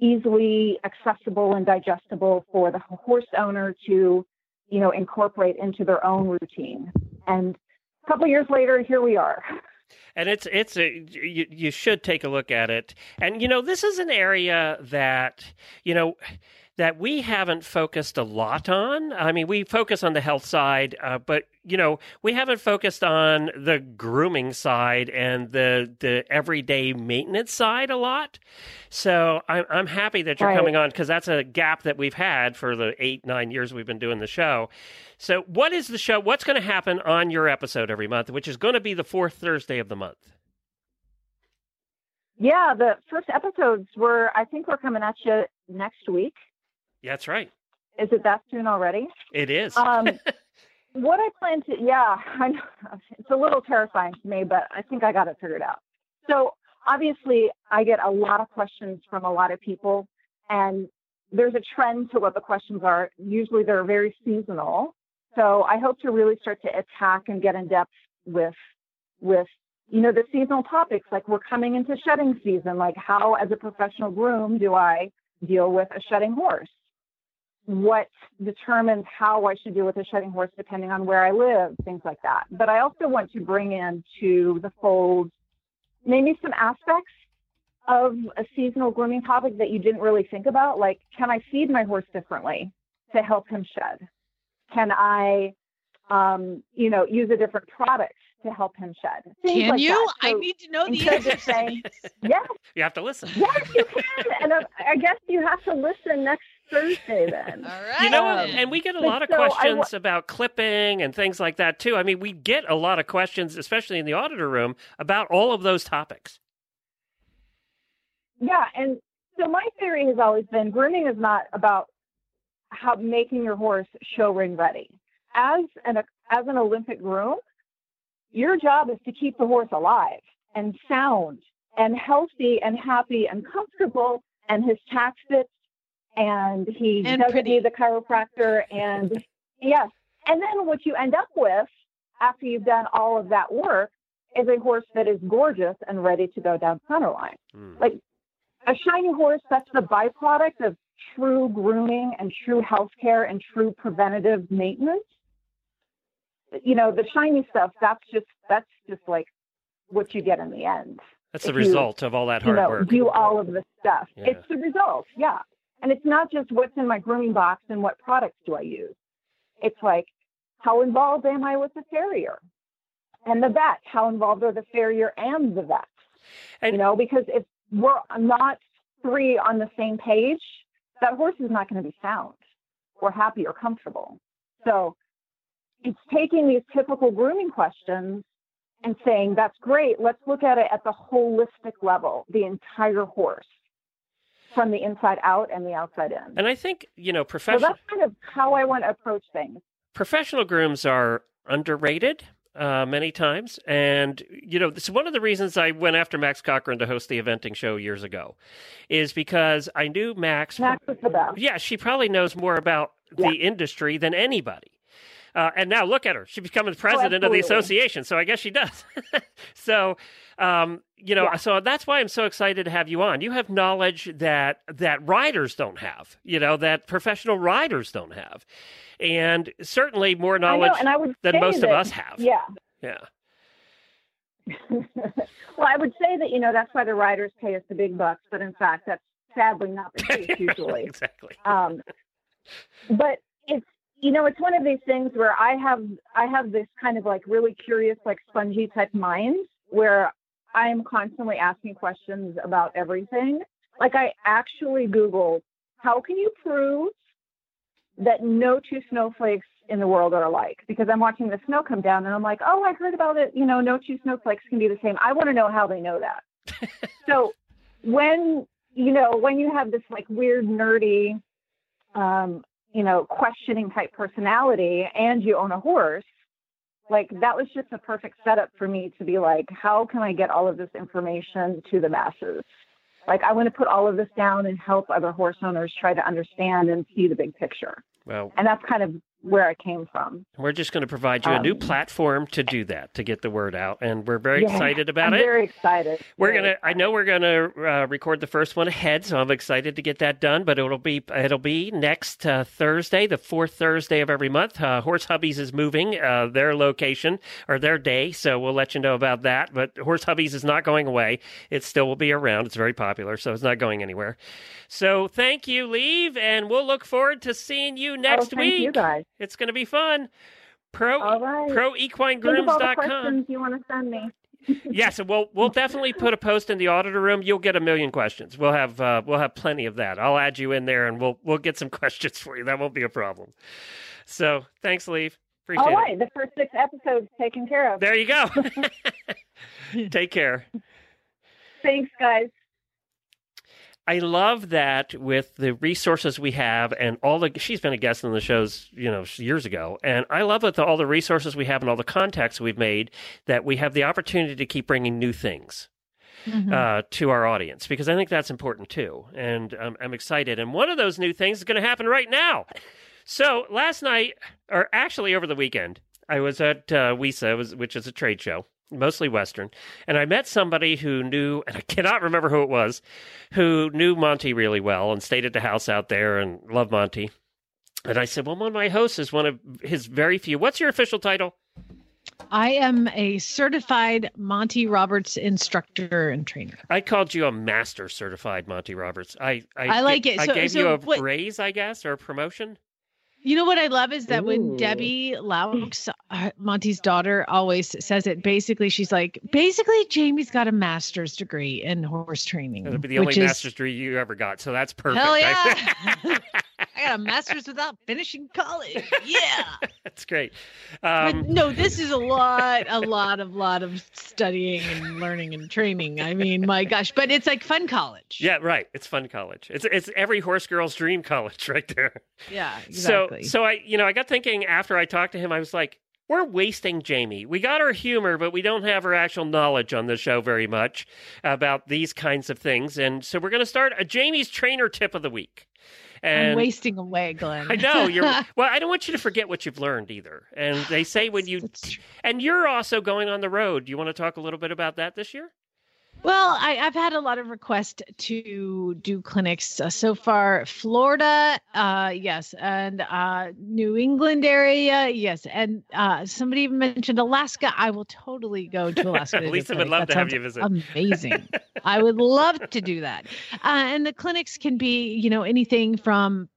easily accessible and digestible for the horse owner to, you know, incorporate into their own routine. And a couple years later, here we are. and it's it's a you, you should take a look at it and you know this is an area that you know that we haven't focused a lot on i mean we focus on the health side uh, but you know we haven't focused on the grooming side and the the everyday maintenance side a lot so i'm, I'm happy that you're Right. coming on because that's a gap that we've had for the eight nine years we've been doing the show so what is the show what's going to happen on your episode every month which is going to be the fourth thursday of the month Yeah, the first episodes were, I think we're coming at you next week. That's right Is it that soon already? it is Um, what I plan to, yeah, I know it's a little terrifying to me, but I think I got it figured out. So obviously, I get a lot of questions from a lot of people, and there's a trend to what the questions are. Usually, they're very seasonal. So I hope to really start to attack and get in depth with, with you know, the seasonal topics. Like we're coming into shedding season. Like how, as a professional groom, do I deal with a shedding horse? What determines how I should deal with a shedding horse depending on where I live, things like that. But I also want to bring into the fold maybe some aspects of a seasonal grooming topic that you didn't really think about. Like, can I feed my horse differently to help him shed? Can I, um, you know, use a different product to help him shed. Things Can like you? that. I need to know the instead answer. saying, yes, You have to listen. yes, you can. And I, I guess you have to listen next Thursday then. All right. You know, Um, and we get a lot of so I wa- questions about clipping and things like that too. I mean, we get a lot of questions, especially in the auditor room, about all of those topics. Yeah, and so my theory has always been grooming is not about how making your horse show ring ready. As an as an Olympic groom, your job is to keep the horse alive and sound and healthy and happy and comfortable and his tack fits and he And doesn't pretty. need the chiropractor and yes. And then what you end up with after you've done all of that work is a horse that is gorgeous and ready to go down center line Hmm. like a shiny horse that's the byproduct of true grooming and true health care and true preventative maintenance you know the shiny stuff that's just that's just like what you get in the end That's the if you, result of all that you hard know work. do all of the stuff Yeah. it's the result yeah and it's not just what's in my grooming box and what products do i use. It's like how involved am i with the farrier? And the vet how involved are the farrier and the vet? And- you know because if we're not three on the same page that horse is not going to be sound or happy or comfortable. So it's taking these typical grooming questions and saying that's great. Let's look at it at the holistic level the entire horse from the inside out and the outside in And I think you know, professional. so that's kind of how i want to approach things professional grooms are underrated uh, many times. And, you know, this is one of the reasons I went after Max Corcoran to host the eventing show years ago, is because I knew Max. max is the best Yeah, she probably knows more about Yeah. the industry than anybody. Uh, and now look at her. She's becoming the president of the Oh, association. So I guess she does. so, um, you know, Yeah. so that's why I'm so excited to have you on. You have knowledge that that riders don't have, you know, that professional riders don't have. And certainly more know, knowledge would than most of us have. yeah Yeah. well, I would say that you know that's why the riders pay us the big bucks, but in fact, that's sadly not the case usually. exactly. Um, but it's you know it's one of these things where I have I have this kind of like really curious like spongy type mind where I'm constantly asking questions about everything. Like I actually Googled how can you prove that no two snowflakes in the world are alike because I'm watching the snow come down and I'm like, oh, I heard about it. You know, no two snowflakes can be the same. I want to know how they know that. so when you know when you have this like weird nerdy, um, you know, questioning type personality and you own a horse, like that was just a perfect setup for me to be like, how can I get all of this information to the masses? Like I want to put all of this down and help other horse owners try to understand and see the big picture. Well, And that's kind of where I came from. we're just going to provide you a new Um, platform to do that, to get the word out. And we're very Yeah, excited about I'm it. Very excited. We're Very gonna. I know we're gonna uh, record the first one ahead, so I'm excited to get that done. But it'll be it'll be next uh, Thursday, the fourth Thursday of every month. Uh, Horse Hubbies is moving uh, their location or their day, so we'll let you know about that. But Horse Hubbies is not going away; it still will be around. It's very popular, so it's not going anywhere. So thank you, Leaf, and we'll look forward to seeing you next oh, thank week. you guys. It's going to be fun. Pro All right. Think of all the questions you want to send me. Yes, we'll we'll definitely put a post in the auditor room. You'll get a million questions. We'll have uh, we'll have plenty of that. I'll add you in there, and we'll we'll get some questions for you. That won't be a problem. So thanks, Leaf. Appreciate All it. right, the first six episodes taken care of. There you go. Take care. Thanks, guys. I love that with the resources we have and all the she's been a guest on the shows, you know, years ago. And I love with all the resources we have and all the contacts we've made that we have the opportunity to keep bringing new things. Mhm. uh, to our audience because I think that's important too. And um, I'm excited. And one of those new things is going to happen right now. So last night, or actually over the weekend, I was at uh, WESA, was- which is a trade show, mostly Western, and I met somebody who knew, and I cannot remember who it was, who knew Monty really well and stayed at the house out there and loved Monty. And I said, well, one of my hosts is one of his very few. What's your official title? I am a certified Monty Roberts instructor and trainer. I called you a master certified Monty Roberts. I I, I like it. I So- gave so you a what- raise, I guess, or a promotion. You know what I love is that when Debbie Loucks, uh, Monty's daughter, always says it. Basically, she's like, basically, Jamie's got a master's degree in horse training. It'll be the only is- master's degree you ever got. So that's perfect. Hell yeah! I got a master's without finishing college. Yeah. that's great. But Um, no, this is a lot, a lot of, lot of studying and learning and training. I mean, my gosh, but it's like fun college. yeah, right. It's fun college. It's it's every horse girl's dream college right there. Yeah. Exactly. So so I you know I got thinking after I talked to him I was like we're wasting Jamie. We got her humor, but we don't have her actual knowledge on the show very much about these kinds of things. And so we're going to start a Jamie's trainer tip of the week. I'm And wasting away, Glenn. I know you're well. I don't want you to forget what you've learned either. And they say when you and you're also going on the road. Do you want to talk a little bit about that this year? Well, I, I've had a lot of requests to do clinics uh, so far. Florida, uh, yes, and uh, New England area, yes, and uh, somebody even mentioned Alaska. I will totally go to Alaska. to Lisa would love That to have you visit. Amazing. I would love to do that. Uh, and the clinics can be, you know, anything from.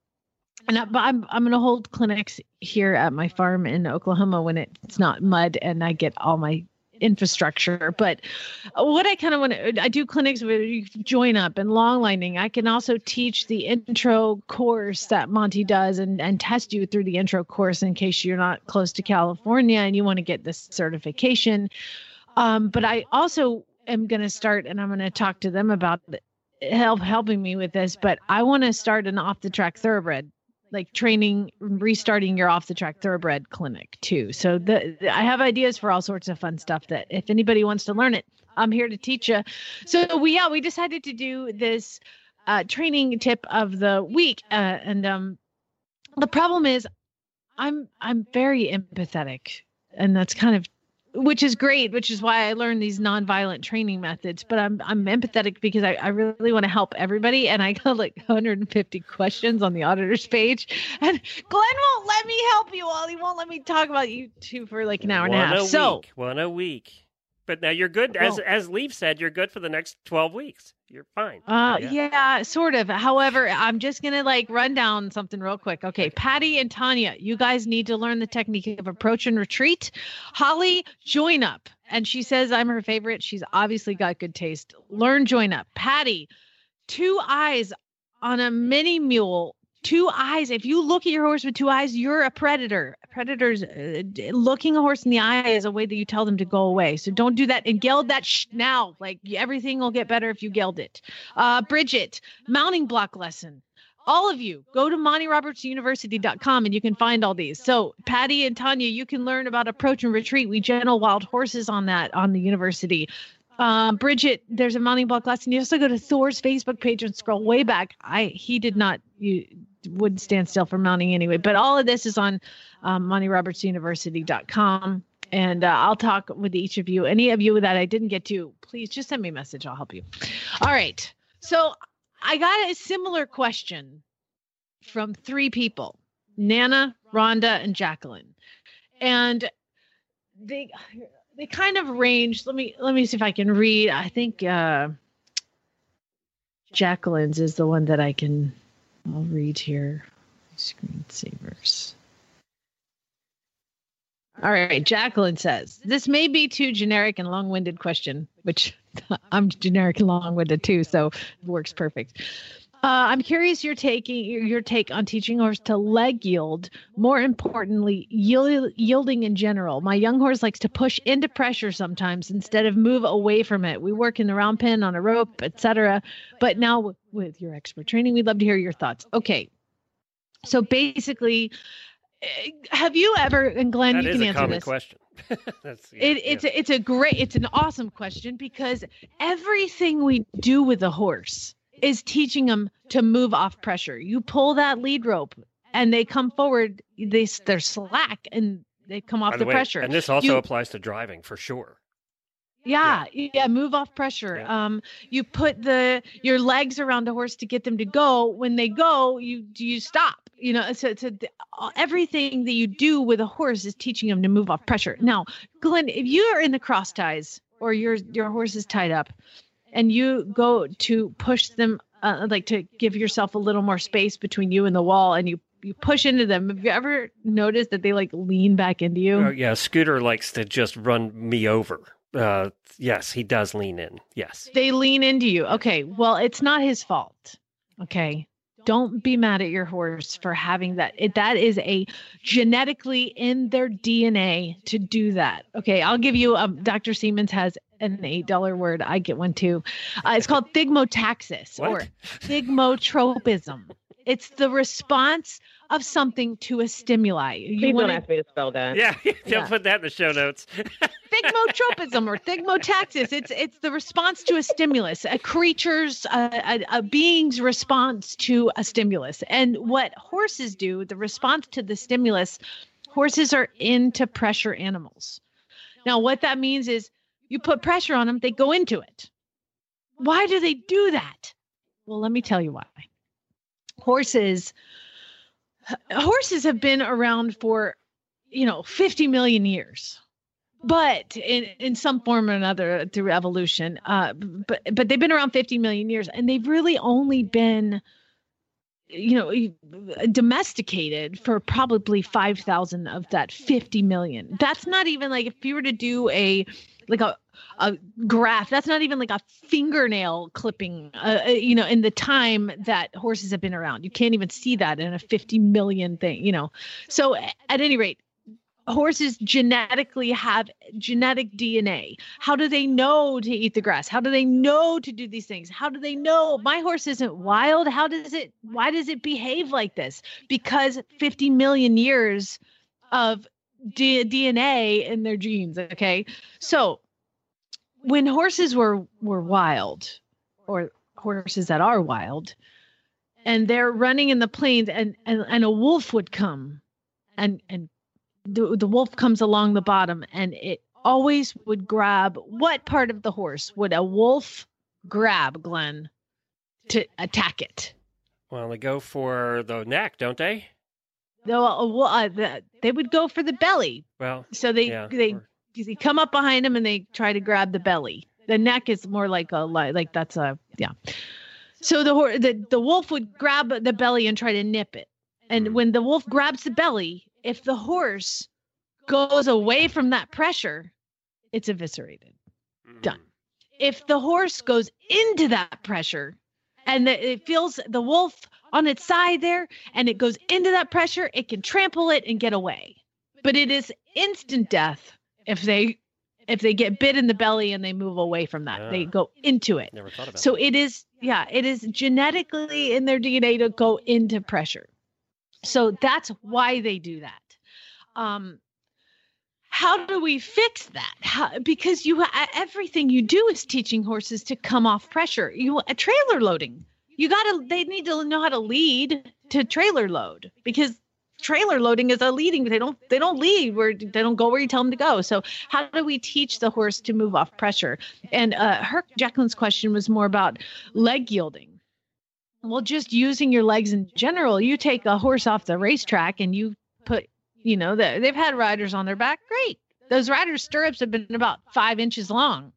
And I, but I'm I'm gonna hold clinics here at my farm in Oklahoma when it's not mud and I get all my infrastructure. But what I kind of want to, I do clinics where you join up and long lining. I can also teach the intro course that Monty does and, and test you through the intro course in case you're not close to California and you want to get this certification. Um, but I also am going to start and I'm going to talk to them about help helping me with this. But I want to start an off the track thoroughbred like training restarting your off the track thoroughbred clinic too. So the, i have ideas for all sorts of fun stuff that if anybody wants to learn it i'm here to teach you so we yeah we decided to do this uh, training tip of the week uh, and um the problem is i'm i'm very empathetic and that's kind of which is great which is why i learned these nonviolent training methods but i'm i'm empathetic because i, I really want to help everybody and i got like 150 questions on the auditor's page and glenn won't let me help you all. He won't let me talk about you two for like an hour and a one half. a so week, one a week. But now you're good. As Well- as Leaf said, you're good for the next twelve weeks. You're fine. Uh, Yeah. yeah. sort of. However, I'm just gonna like run down something real quick. Okay, Patty and Tanya, you guys need to learn the technique of approach and retreat. Holly, join up, and she says I'm her favorite. She's obviously got good taste. Learn join up. Patty, two eyes on a mini mule. Two eyes. If you look at your horse with two eyes, you're a predator. Predators uh, looking a horse in the eye is a way that you tell them to go away. So don't do that and geld that sh- now. Like everything will get better if you geld it. Uh, Bridget, mounting block lesson. All of you go to MontyRobertsUniversity.com and you can find all these. So Patty and Tanya, you can learn about approach and retreat. We gentle wild horses on that on the university. Um, Bridget, there's a mounting block lesson. You also go to Thor's Facebook page and scroll way back. I he did not you wouldn't stand still for mounting anyway. But all of this is on um, MontyRobertsUniversity.com. And uh, I'll talk with each of you. Any of you that I didn't get to, please just send me a message. I'll help you. All right. So I got a similar question from three people Nana, Rhonda, and Jacqueline. And they they kind of range. Let me let me see if I can read. I think uh Jacqueline's is the one that I can I'll read here. Screensavers. All right, Jacqueline says, This may be too generic and long winded question, which I'm generic and long winded too, so it works perfect. Uh, I'm curious your taking your, take on teaching horse to leg yield. More importantly, yield, yielding in general. My young horse likes to push into pressure sometimes instead of move away from it. We work in the round pen on a rope, etc. But now w- with your expert training, we'd love to hear your thoughts. Okay, so basically, eh, have you ever and Glenn, That you can answer this. question. That's, yeah, It, it's a, it's a great it's an awesome question because everything we do with a horse is teaching them to move off pressure. You pull that lead rope and they come forward. they they're slack and they come off the the way, pressure. and this also You- applies to driving for sure. yeah, yeah, move off pressure. Yeah. Um, you put the your legs around the horse to get them to go. When they go, you you stop. You know, so so the, everything that you do with a horse is teaching them to move off pressure. Now, Glenn, if you are in the cross ties or your your horse is tied up, and you go to push them, uh, like to give yourself a little more space between you and the wall, and you you push into them. Have you ever noticed that they like lean back into you? Oh, yeah, Scooter likes to just run me over. Uh, yes, he does lean in. Yes. They lean into you. Okay. Well, it's not his fault. Okay. Don't be mad at your horse for having that. It, that is a genetically in their DNA to do that. Okay. I'll give you, um, Dr. Seamans has an $8 word. I get one too. Uh, it's called thigmotaxis or thigmotropism. it's the response of something to a stimuli. You Please wanna- don't ask me to spell that. Yeah, don't Yeah. put that in the show notes. thigmotropism or thigmotaxis. It's it's the response to a stimulus, a creature's, a, a, a being's response to a stimulus. And what horses do, the response to the stimulus, horses are into pressure animals. Now, what that means is you put pressure on them, they go into it. Why do they do that? Well, let me tell you why. Horses horses have been around for you know 50 million years but in, in some form or another through evolution uh but but they've been around 50 million years and they've really only been you know domesticated for probably 5000 of that 50 million. That's not even like if you were to do a like a a graph that's not even like a fingernail clipping uh, uh, you know in the time that horses have been around. You can't even see that in a 50 million thing you know. So at any rate horses genetically have genetic DNA. How do they know to eat the grass? How do they know to do these things? How do they know my horse isn't wild? How does it why does it behave like this? Because 50 million years of D- DNA in their genes, okay? So when horses were were wild or horses that are wild and they're running in the plains and and, and a wolf would come and and the, the wolf comes along the bottom and it always would grab what part of the horse would a wolf grab glenn to attack it Well, they go for the neck, don't they? no uh, uh, the, they would go for the belly Well, so they yeah. they or- they come up behind him and they try to grab the belly the neck is more like a like that's a yeah so the the the wolf would grab the belly and try to nip it and Mhm. when the wolf grabs the belly if the horse goes away from that pressure it's eviscerated. Done. if the horse goes into that pressure and the, it feels the wolf on its side there and it goes into that pressure it can trample it and get away. But it is instant death if they if they get bit in the belly and they move away from that. They Ah. go into it. Never thought about so it is yeah it is genetically in their dna to go into pressure so that's why they do that. Um how do we fix that? How, because you everything you do is teaching horses to come off pressure. You a trailer loading. You gotta they need to know how to lead to trailer load because trailer loading is a leading they don't they don't lead where they don't go where you tell them to go. So how do we teach the horse to move off pressure? And uh her jacqueline's question was more about leg yielding well just using your legs in general you take a horse off the racetrack and you put you know the, they've had riders on their back. Great. Those riders stirrups have been about five inches long.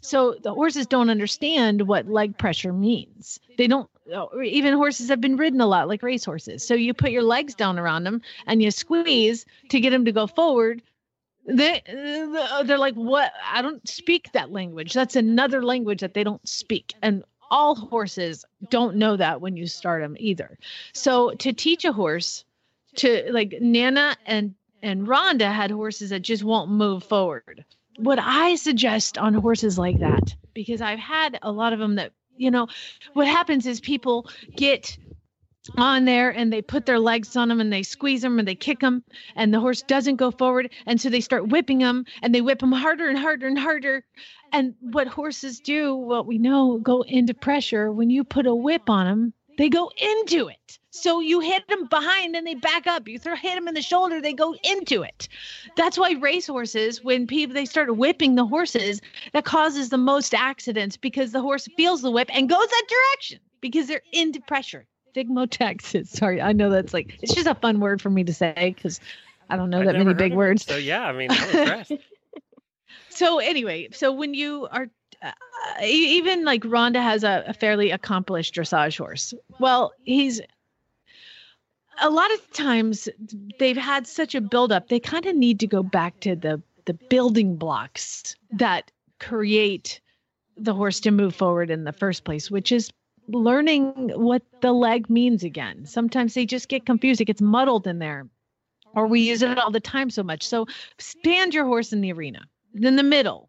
So the horses don't understand what leg pressure means. They don't or even horses have been ridden a lot like race horses so you put your legs down around them and you squeeze to get them to go forward. They they're like what? I don't speak that language. That's another language that they don't speak. And all horses don't know that when you start them either. So to teach a horse to like nana and and rhonda had horses that just won't move forward. What i suggest on horses like that? Because i've had a lot of them that you know what happens is people get on there and they put their legs on them and they squeeze them and they kick them and the horse doesn't go forward. And so they start whipping them and they whip them harder and harder and harder and what horses do what we know go into pressure when you put a whip on them they go into it so you hit them behind and they back up you throw hit them in the shoulder they go into it that's why race horses when people they start whipping the horses that causes the most accidents because the horse feels the whip and goes that direction because they're into pressure Thigmotaxis. Sorry, I know that's like it's just a fun word for me to say because I don't know I've that many big of it, words. So yeah, I mean, I'm impressed. So anyway, so when you are uh, even like Rhonda has a, a fairly accomplished dressage horse. Well, he's a lot of times they've had such a buildup, they kind of need to go back to the the building blocks that create the horse to move forward in the first place, which is learning what the leg means again. Sometimes they just get confused, it gets muddled in there, or we use it all the time so much. So stand your horse in the arena, in the middle.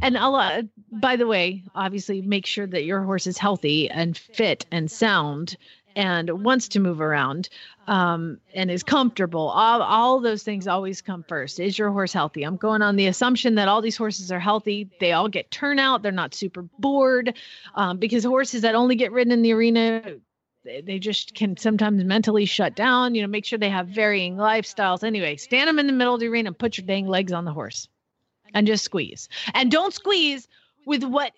And a lot, by the way, obviously make sure that your horse is healthy and fit and sound and wants to move around um, and is comfortable. All, all those things always come first. Is your horse healthy? I'm going on the assumption that all these horses are healthy. They all get turnout. They're not super bored um, because horses that only get ridden in the arena they- they just can sometimes mentally shut down you know make sure they have varying lifestyles anyway stand them in the middle of the arena and put your dang legs on the horse and just squeeze. And don't squeeze with what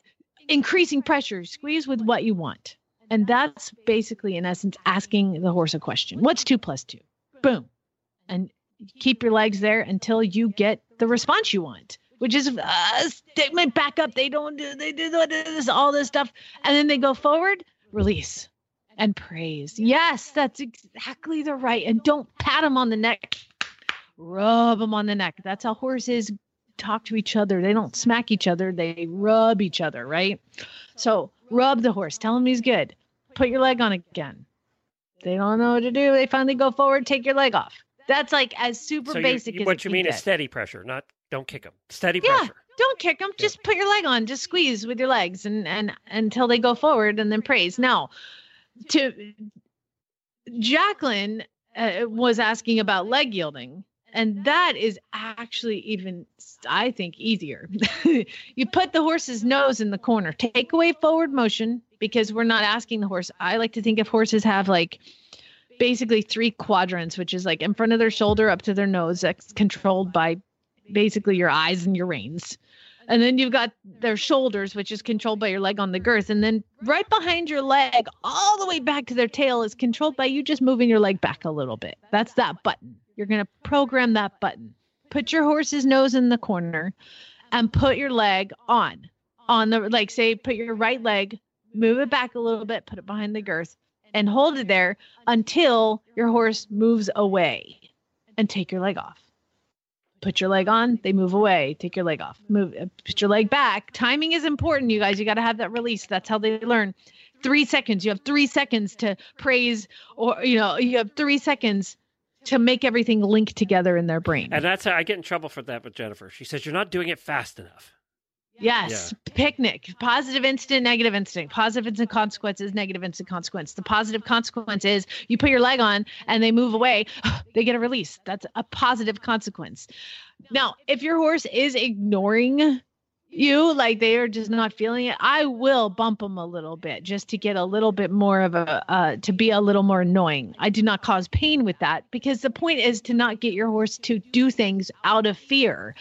increasing pressure. Squeeze with what you want. And that's basically in essence asking the horse a question. What's two plus two? Boom. And keep your legs there until you get the response you want which is uh, statement back up. They don't do they do this all this stuff. And then they go forward release and praise. Yes that's exactly the right. And don't pat them on the neck. Rub them on the neck. That's how horses talk to each other. They don't smack each other. They rub each other right? So rub the horse. Tell him he's good. Put your leg on again. They don't know what to do. They finally go forward. Take your leg off. That's like as super So basic you, as what you mean is steady pressure, not don't kick them. Steady Yeah. pressure. don't kick them just put your leg on. Just squeeze with your legs and and until they go forward and then praise. Now to jacqueline uh, was asking about leg yielding and that is actually even i think easier you put the horse's nose in the corner take away forward motion because we're not asking the horse i like to think if horses have like basically three quadrants which is like in front of their shoulder up to their nose that's controlled by basically your eyes and your reins. And then you've got their shoulders, which is controlled by your leg on the girth. And then right behind your leg, all the way back to their tail, is controlled by you just moving your leg back a little bit. That's that button. You're going to program that button. Put your horse's nose in the corner and put your leg on. On the, like, say, put your right leg, move it back a little bit, put it behind the girth, and hold it there until your horse moves away and take your leg off put your leg on they move away take your leg off move uh, put your leg back timing is important you guys you got to have that release that's how they learn three seconds you have three seconds to praise or you know you have three seconds to make everything link together in their brain And that's how I get in trouble for that with Jennifer. She says you're not doing it fast enough. Yes, picnic, positive instant, negative instant, positive instant consequences, negative instant consequence. The positive consequence is you put your leg on and they move away, they get a release. That's a positive consequence. Now, if your horse is ignoring you, like they are just not feeling it, I will bump them a little bit just to get a little bit more of a, uh, to be a little more annoying. I do not cause pain with that because the point is to not get your horse to do things out of fear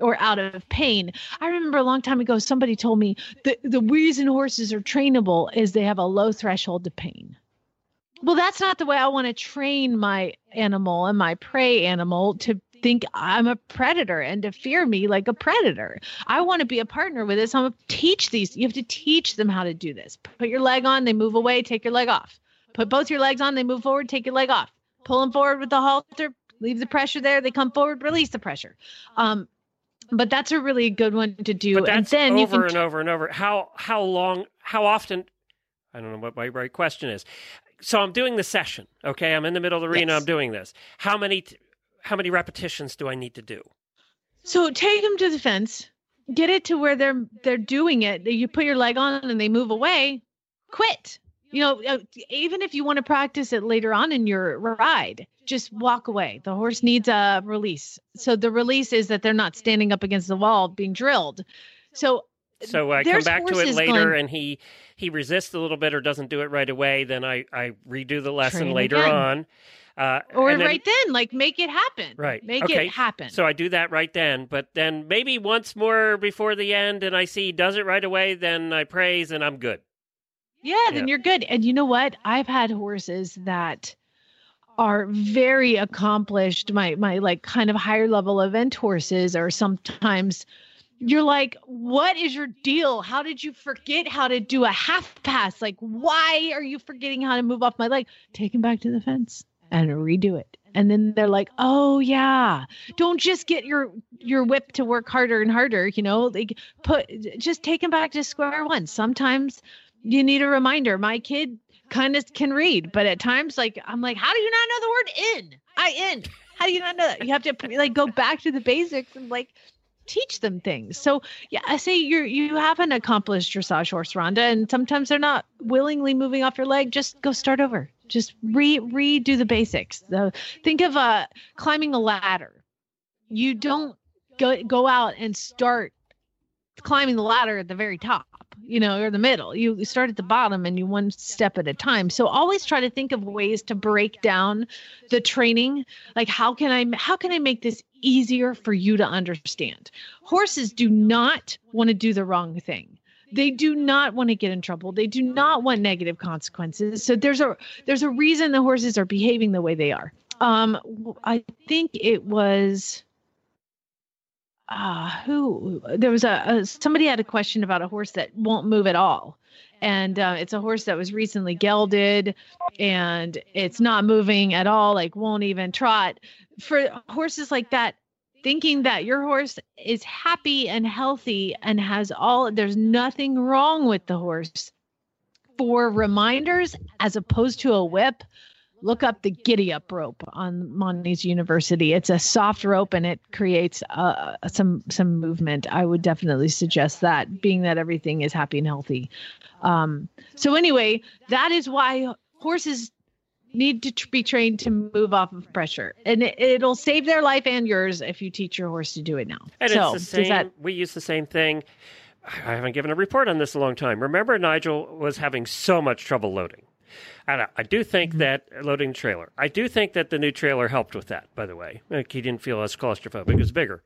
or out of pain. I remember a long time ago, somebody told me the, the reason horses are trainable is they have a low threshold to pain. Well, that's not the way I want to train my animal and my prey animal to think I'm a predator and to fear me like a predator. I want to be a partner with this. I'm going to teach these. You have to teach them how to do this. Put your leg on, they move away, take your leg off. Put both your legs on, they move forward, take your leg off. Pull them forward with the halter, leave the pressure there. They come forward, release the pressure. Um, but that's a really good one to do. But and that's then you over can and over and over. How how long? How often? I don't know what my right question is. So I'm doing the session. Okay, I'm in the middle of the arena. Yes. I'm doing this. How many? t- How many repetitions do I need to do? So take them to the fence, get it to where they're they're doing it. You put your leg on and they move away. Quit. You know, uh, even if you want to practice it later on in your ride, just walk away. The horse needs a release. So the release is that they're not standing up against the wall being drilled. So So I come back to it later, going- and he he resists a little bit or doesn't do it right away. Then I I redo the lesson later again. on. Uh, or then- right then, like make it happen. Right. Make okay. it happen. So I do that right then, but then maybe once more before the end, and I see he does it right away. Then I praise, and I'm good. Yeah, then you're good. And you know what? I've had horses that are very accomplished. My my like kind of higher level event horses are sometimes you're like, what is your deal? How did you forget how to do a half pass? Like, why are you forgetting how to move off my leg? Take him back to the fence and redo it. And then they're like, "Oh yeah, don't just get your your whip to work harder and harder. You know, like put just take them back to square one. Sometimes you need a reminder. My kid kind of can read, but at times, like I'm like, how do you not know the word in? I in. How do you not know that? You have to like go back to the basics and like teach them things. So yeah, I say you're you haven't accomplished dressage horse, Rhonda, and sometimes they're not willingly moving off your leg. Just go start over. Just re redo the basics. The, think of uh climbing a ladder. You don't go go out and start climbing the ladder at the very top, you know, or the middle. You start at the bottom and you one step at a time. So always try to think of ways to break down the training. Like how can I how can I make this easier for you to understand? Horses do not want to do the wrong thing. They do not want to get in trouble. They do not want negative consequences. So there's a there's a reason the horses are behaving the way they are. Um I think it was uh who there was a, a somebody had a question about a horse that won't move at all. And uh, it's a horse that was recently gelded and it's not moving at all like won't even trot. For horses like that thinking that your horse is happy and healthy and has all there's nothing wrong with the horse for reminders as opposed to a whip look up the giddy up rope on Monty's University. It's a soft rope and it creates uh, some some movement. I would definitely suggest that, being that everything is happy and healthy. Um, so anyway, that is why horses need to tr- be trained to move off of pressure, and it, will save their life and yours if you teach your horse to do it now. And so, it's the same. That, we use the same thing. I haven't given a report on this a long time. Remember, Nigel was having so much trouble loading. I, I do think mm-hmm. that loading the trailer. I do think that the new trailer helped with that. By the way, like he didn't feel as claustrophobic; it was bigger.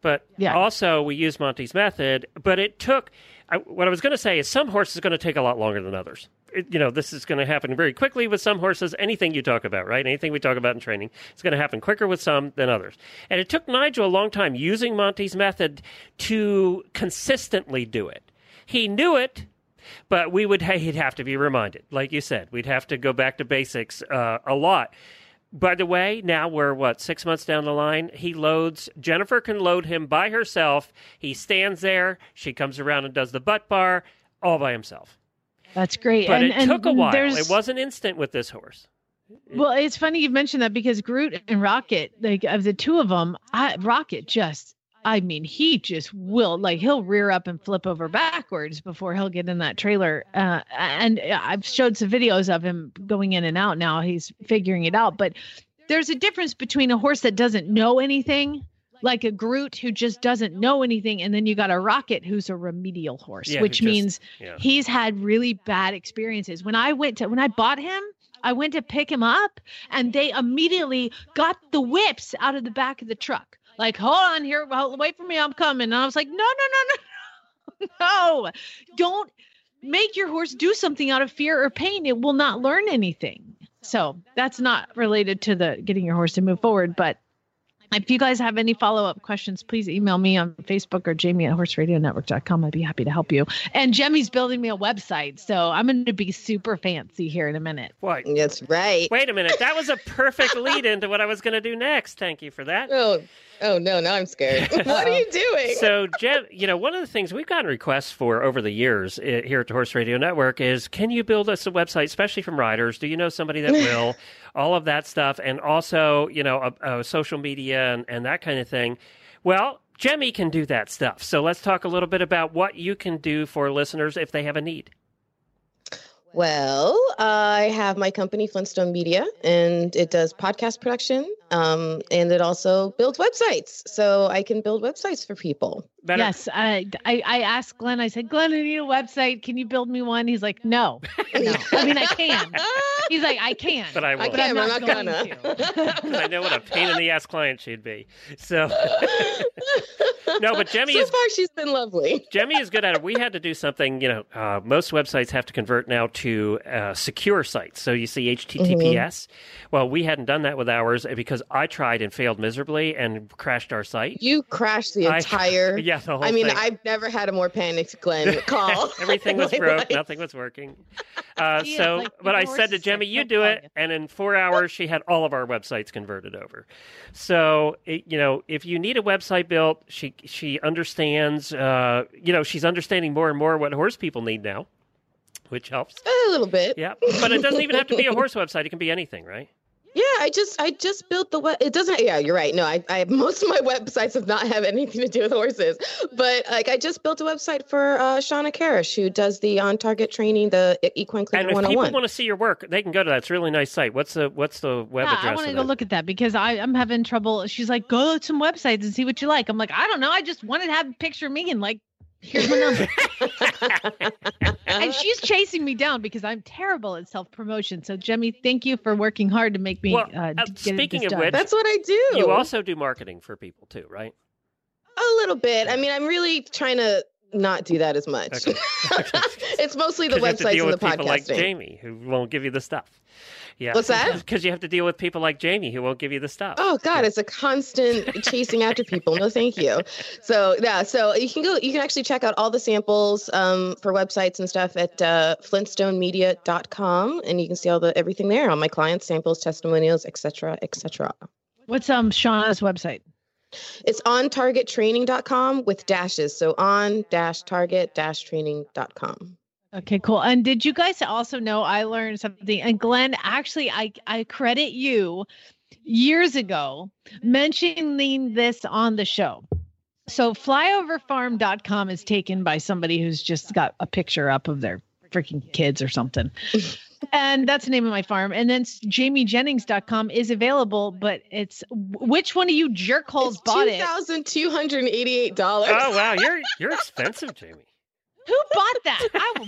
But yeah. also, we used Monty's method. But it took. I, what I was going to say is, some horses are going to take a lot longer than others. It, you know, this is going to happen very quickly with some horses. Anything you talk about, right? Anything we talk about in training, it's going to happen quicker with some than others. And it took Nigel a long time using Monty's method to consistently do it. He knew it, but we would he'd have to be reminded, like you said, we'd have to go back to basics uh, a lot. By the way, now we're what six months down the line. He loads. Jennifer can load him by herself. He stands there. She comes around and does the butt bar all by himself. That's great. But and, it took a while. There's... It wasn't instant with this horse. Well, it's funny you mentioned that because Groot and Rocket, like of the two of them, I, Rocket just I mean, he just will like he'll rear up and flip over backwards before he'll get in that trailer. Uh, and I've showed some videos of him going in and out. Now he's figuring it out. But there's a difference between a horse that doesn't know anything, like a Groot who just doesn't know anything, and then you got a Rocket who's a remedial horse, Yeah, which just- means yeah. he's had really bad experiences. When I went to when I bought him. I went to pick him up and they immediately got the whips out of the back of the truck like, hold on here, well, wait for me, I'm coming. And I was like, no, no, no, no, no, don't make your horse do something out of fear or pain. It will not learn anything. So that's not related to the getting your horse to move forward, but if you guys have any follow up questions, please email me on Facebook or Jamie at horseradionetwork.com. I'd be happy to help you. And Jemmy's building me a website. So I'm going to be super fancy here in a minute. What? That's right. Wait a minute. That was a perfect lead into what I was going to do next. Thank you for that. Oh, oh no! Now I'm scared. what are you doing? So, Jem, you know, one of the things we've gotten requests for over the years uh, here at the Horse Radio Network is can you build us a website, especially from riders? Do you know somebody that will? All of that stuff. And also, you know, a, a social media and, and that kind of thing. Well, Jemmy can do that stuff. So let's talk a little bit about what you can do for listeners if they have a need. Well, I have my company Flintstone Media, and it does podcast production, um, and it also builds websites. So I can build websites for people. Better. Yes, I, I I asked Glenn. I said, Glenn, I need a website. Can you build me one? He's like, No, no. I mean, I can. He's like, I can, But I will. I can. But I'm not, I'm not going gonna. to. I know what a pain in the ass client she'd be. So, no, but Jemmy so is far, she's been lovely. Jemmy is good at it. We had to do something, you know, uh, most websites have to convert now to uh, secure sites. So you see HTTPS. Well, we hadn't done that with ours because I tried and failed miserably and crashed our site. You crashed the I- entire Yeah, the whole I mean, thing. I've never had a more panicked Glenn call. Everything was my broke. life. Nothing was working. Uh, Yeah, so, like, but I said to is Jemmy, "You "Don't do call it," you." and in four hours, she had all of our websites converted over. So, it, you know, if you need a website built, she she understands. Uh, you know, she's understanding more and more what horse people need now, which helps. A little bit. Yeah, but it doesn't even have to be a horse website. It can be anything, right? Yeah, I just I just built the web. It doesn't. Yeah, you're right. No, I, I most of my websites have not have anything to do with horses. But like I just built a website for uh, Shawna Karrasch, who does the on target training, the equine clicker And if people want to see your work, they can go to that. It's a really nice site. What's the what's the web yeah, I address? want to go that? look at that because I, I'm having trouble. She's like, go to some websites and see what you like. I'm like, I don't know. I just wanted to have a picture of me and like, here's my number. and she's chasing me down because I'm terrible at self promotion. So, Jemmy, thank you for working hard to make me. Well, uh, uh, get speaking this of done. which- That's what I do. You also do marketing for people too, right? a little bit. I mean, I'm really trying to not do that as much. Okay. it's mostly the you websites and the with people like podcasting. Jamie who won't give you the stuff. Yeah. What's that? Because you have to deal with people like Jamie who won't give you the stuff. Oh God, it's a constant chasing after people. No, thank you. So yeah, so you can go. You can actually check out all the samples um, for websites and stuff at uh, flintstonemedia.com, and you can see all the everything there on my clients, samples, testimonials, etc., etc. What's um Shawna's website? It's on targettraining.com with dashes. So on dash target dash training.com. Okay, cool. And did you guys also know I learned something? And Glenn, actually, I I credit you years ago mentioning this on the show. So flyoverfarm.com is taken by somebody who's just got a picture up of their freaking kids or something. and that's the name of my farm. And then jamiejennings.com is available, but it's which one of you jerkholes It's bought two it? thousand two hundred eighty-eight dollars. Oh wow, you're you're expensive, Jamie. Who bought that? I will,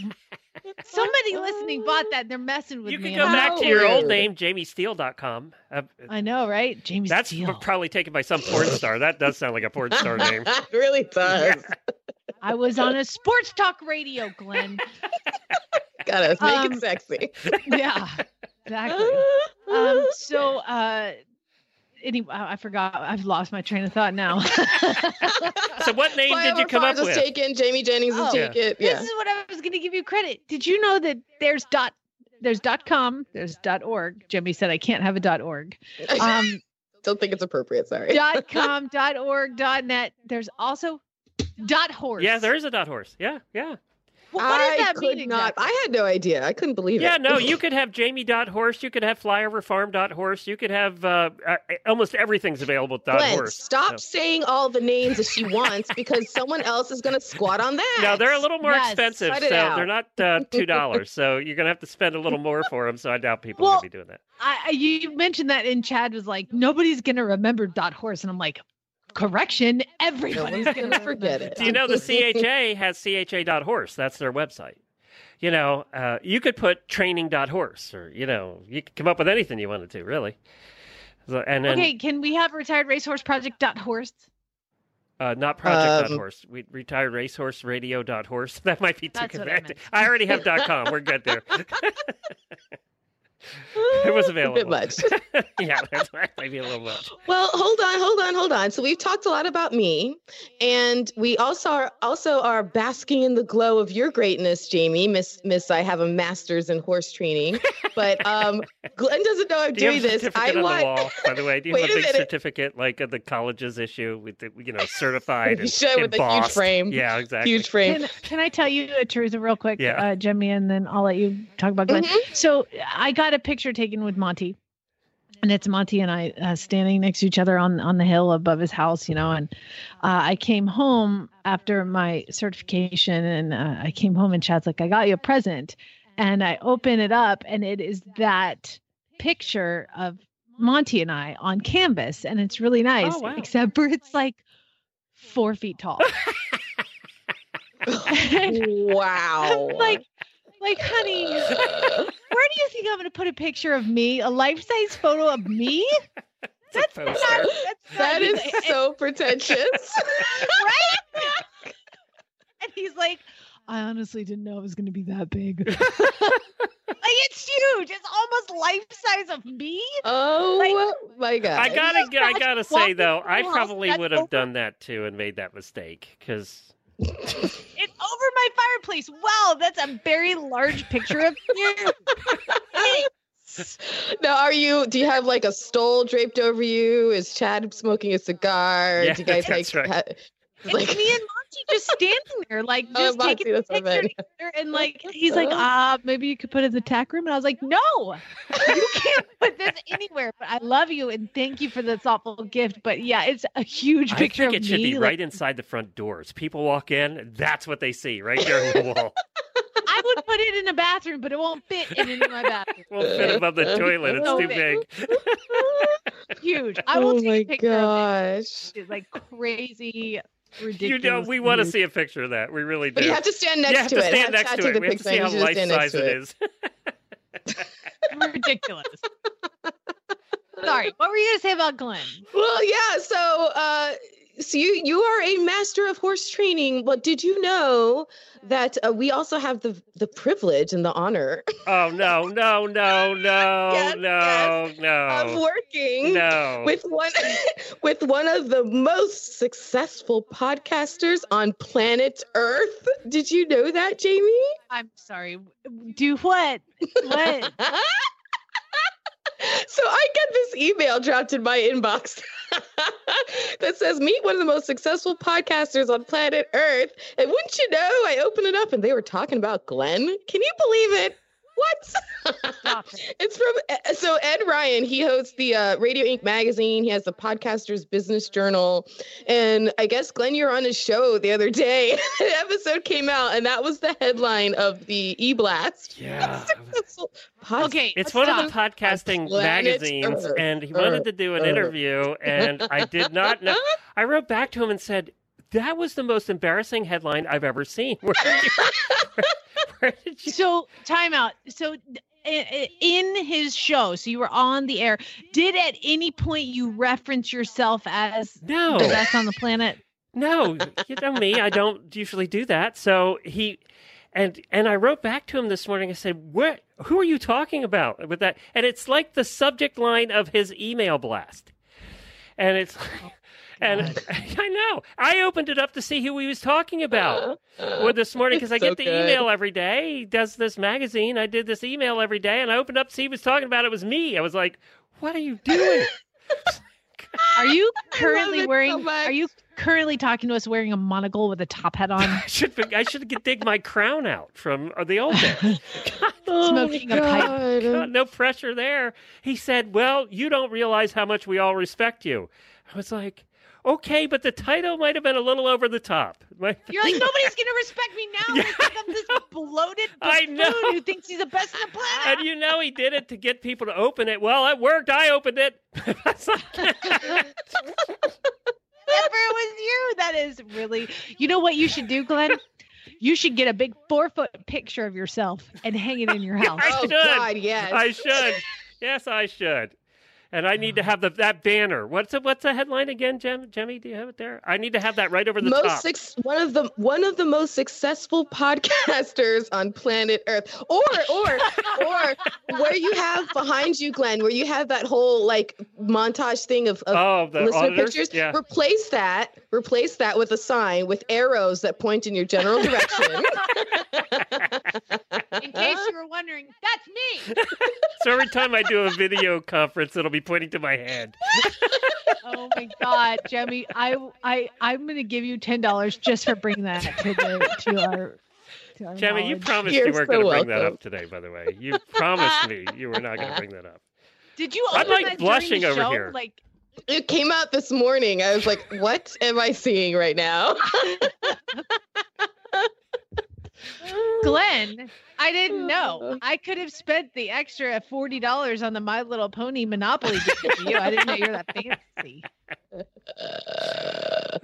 somebody listening bought that. And They're messing with You me. You can go I'm back to your old Howard. name, jamiesteele.com. Uh, I know, right? James that's Steele. probably taken by some porn star. That does sound like a porn star name. it really does. I was on a sports talk radio, Glenn. Gotta make Um, it sexy. yeah, exactly. Um, so, uh, anyway, I I forgot. I've lost my train of thought now. So what name did you come up Farms is with? taken. Jamie Jennings is Oh. Yeah. taken. this Yeah. is what I was going to give you credit. Did you know that there's dot there's dot com, there's dot org. Jimmy said I can't have a dot org. Um, Don't think it's appropriate. Sorry. dot com, dot org, dot net. There's also dot horse. Yeah, there is a dot horse. Yeah, yeah. Well, what does I that could mean not. exactly? I had no idea. I couldn't believe Yeah, it. Yeah, no, you could have Jamie dot horse. You could have flyoverfarm dot horse. You could have uh, uh, almost everything's available with dot Glenn, horse. stop So- saying all the names that she wants because someone else is going to squat on that. No, they're a little more Yes, expensive, cut so out. they're not uh, two dollars. so you're gonna have to spend a little more for them. So I doubt people are Well, gonna be doing that. I, I- you mentioned that, and Chad was like, "Nobody's gonna remember dot horse," and I'm like, "Correction, everybody's gonna gonna forget it. Do you know the CHA has CHA dot horse? That's their website. You know, uh, you could put training dot horse, or you know, you could come up with anything you wanted to, really. So, and then Okay, can we have retired racehorse project dot horse? uh, not project dot Um, horse. We retired racehorse radio dot horse. That might be too That's what I I already have dot com. We're good there. it was A available. bit much. yeah, that's maybe a little much. Well, hold on, hold on, hold on. So we've talked a lot about me, and we also are also are basking in the glow of your greatness, Jamie. Miss Miss, I have a master's in horse training, but um, Glenn doesn't know I'm Do you doing have a this. certificate I on want. the wall, by the way? Do you have a a big minute. certificate like the colleges issue with the, you know, certified and Show with a huge frame. Yeah, exactly. Huge frame. Can, can I tell you a truth real quick, Yeah. uh, Jimmy, and then I'll let you talk about Glenn. Mhm. So I got a picture taken with Monty, and it's Monty and I uh, standing next to each other on on the hill above his house, you know. And uh, I came home after my certification, and uh, I came home, and Chad's like, "I got you a present," and I open it up, and it is that picture of Monty and I on canvas, and it's really nice, Oh, wow. except for it's like four feet tall. wow. I'm like, like, honey, where do you think I'm going to put a picture of me? A life size photo of me? It's a. Not- that's that not- is and- so pretentious. right. and he's like, I honestly didn't know it was going to be that big. like, it's huge. It's almost life size of me. Oh my god! I gotta, I gotta say though, I through a house probably would have done that too and made that mistake because It's over my fireplace. Wow, that's a very large picture of you. Now, are you? Do you have like a stole draped over you? Is Chad smoking a cigar? Yeah, do you guys like? that's right. ha- It's like me and Monty just standing there, like Oh, just Monty, taking a that's picture together. And like he's like, ah, maybe you could put it in the tack room. And I was like, no, you can't put this anywhere. But I love you and thank you for the thoughtful gift. But yeah, it's a huge picture. I picture think of it should me. be like, right inside the front doors. People walk in, that's what they see right there on the wall. I would put it in a bathroom, but it won't fit in any of my bathroom. Won't fit above the toilet. It's too big. big. Huge. I will oh take my a picture of gosh! it. It's like crazy, You ridiculous. know, we want to see a picture of that. We really do. But you have to stand You next have to, to it. stand Have next to it. We have to picture see and how life size it is. ridiculous. Sorry, what were you gonna say about Glenn? Well, yeah. So, uh, so you you are a master of horse training. But did you know that uh, we also have the the privilege and the honor Oh no, no, no, no, Yes, no, of no, working no. with one with one of the most successful podcasters on planet Earth? Did you know that, Jamie? I'm sorry. Do what? What? so I get this email dropped in my inbox that says, Meet one of the most successful podcasters on planet Earth. And wouldn't you know, I opened it up and they were talking about Glenn. Can you believe it? What? Stop it. it's from uh, so Ed Ryan. He hosts the uh, Radio Ink magazine. He has the Podcasters Business Journal, and I guess Glenn, you're on his show the other day. the episode came out, and that was the headline of the E Blast. Yeah. Okay. It's let's one of the podcasting planet magazines, Earth, and he wanted Earth, to do an Earth. interview, and I did not know. I wrote back to him and said, "That was the most embarrassing headline I've ever seen." Where did you, where, where did you So timeout. So in his show, so you were on the air. Did at any point you reference yourself as no, the best on the planet? no, you know me. I don't usually do that. So he, and and I wrote back to him this morning. I said, "What? Who are you talking about with that?" And it's like the subject line of his email blast, and it's. And I know. I opened it up to see who he was talking about. well, this morning because I So get the good. email every day. He does this magazine. I did this email every day, and I opened up to see he was talking about. It was me. I was like, "What are you doing?" Are you currently it so wearing? are you currently talking to us wearing a monocle with a top hat on? I should be- I should get, dig my crown out from uh, the old days. Oh Smoking a pipe. God, no pressure there. He said, "Well, you don't realize how much we all respect you." I was like, "Okay, but the title might have been a little over the top." My- You're like nobody's gonna respect me now Yeah, because I'm this bloated I buffoon know. who thinks he's the best in the planet. and you know he did it to get people to open it. Well, it worked. I opened it. It's like- Never was you. That is really. You know what you should do, Glenn? You should get a big four foot picture of yourself and hang it in your house. I Oh should. God, yes. I should. Yes, I should. And I need to have the that banner. What's the, what's the headline again, Jem, Jemmy? Do you have it there? I need to have that right over the most top. six, one of the one of the most successful podcasters on planet Earth, or or or where you have behind you, Glenn, where you have that whole like montage thing of, of oh, the listener auditors? pictures. Yeah. Replace that. Replace that with a sign with arrows that point in your general direction. In case you were wondering, that's me. So every time I do a video conference, it'll be pointing to my hand. Oh my God, Jemmy, I I I'm gonna give you ten dollars just for bringing that to the to our. To our Jemmy, you promised You're you weren't so going to bring that up today. By the way, you promised me you were not going to bring that up. Did you? I'm, like, that blushing the over show? here. Like, it came out this morning. I was like, "What am I seeing right now?" Glenn, I didn't know. I could have spent the extra forty dollars on the My Little Pony Monopoly game for you. I didn't know you're that fancy.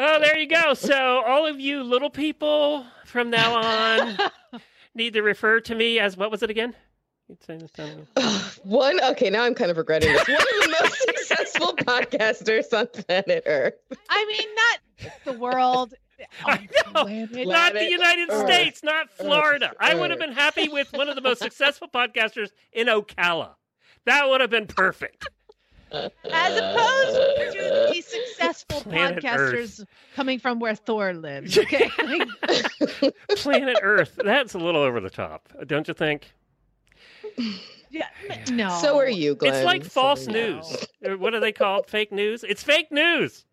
Oh, there you go. So all of you little people from now on need to refer to me as what was it again? You'd say this time again. One, okay, now I'm kind of regretting this. One of the most successful podcasters on planet Earth. I mean, not the world. I know. Planet Not the United Earth. States, not Florida. I would have been happy with one of the most successful podcasters in Ocala. That would have been perfect. as opposed to the successful Planet podcasters coming from where Thor lives. Okay. Planet Earth. That's a little over the top, don't you think? yeah, no. So are you, Glenn. It's like false are you. news. What are they called? Fake news? It's fake news.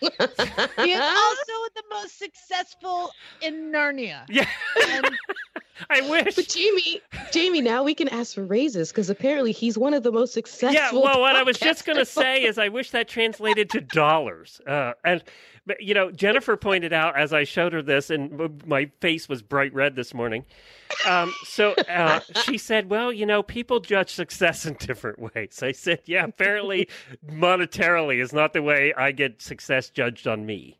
He is also the most successful in Narnia. Yeah. And I wish. But Jamie, Jamie, now we can ask for raises because apparently he's one of the most successful. Yeah, well, what I was just going to say is I wish that translated to dollars. Uh, and, but, you know, Jennifer pointed out as I showed her this, and my face was bright red this morning. Um, so uh, she said, well, you know, people judge success in different ways. I said, yeah, apparently monetarily is not the way I get success judged on me.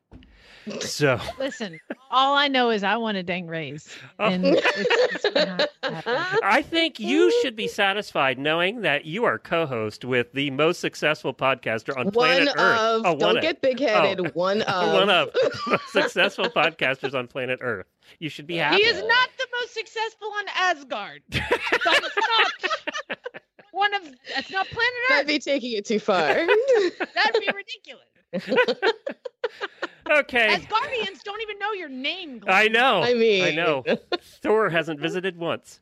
So, listen, all I know is I want a dang raise. Oh. And it's, it's. I think you should be satisfied knowing that you are co-host with the most successful podcaster on One planet Earth. Oh, don't one get big headed. Oh. One of. Oh. one of successful podcasters on planet Earth. You should be happy. He is not the most successful on Asgard. That is not one of. That's not planet Might Earth. be taking it too far. That'd be ridiculous. okay. As guardians, don't even know your name. Glenn. I know. I mean- I know. Thor hasn't visited once.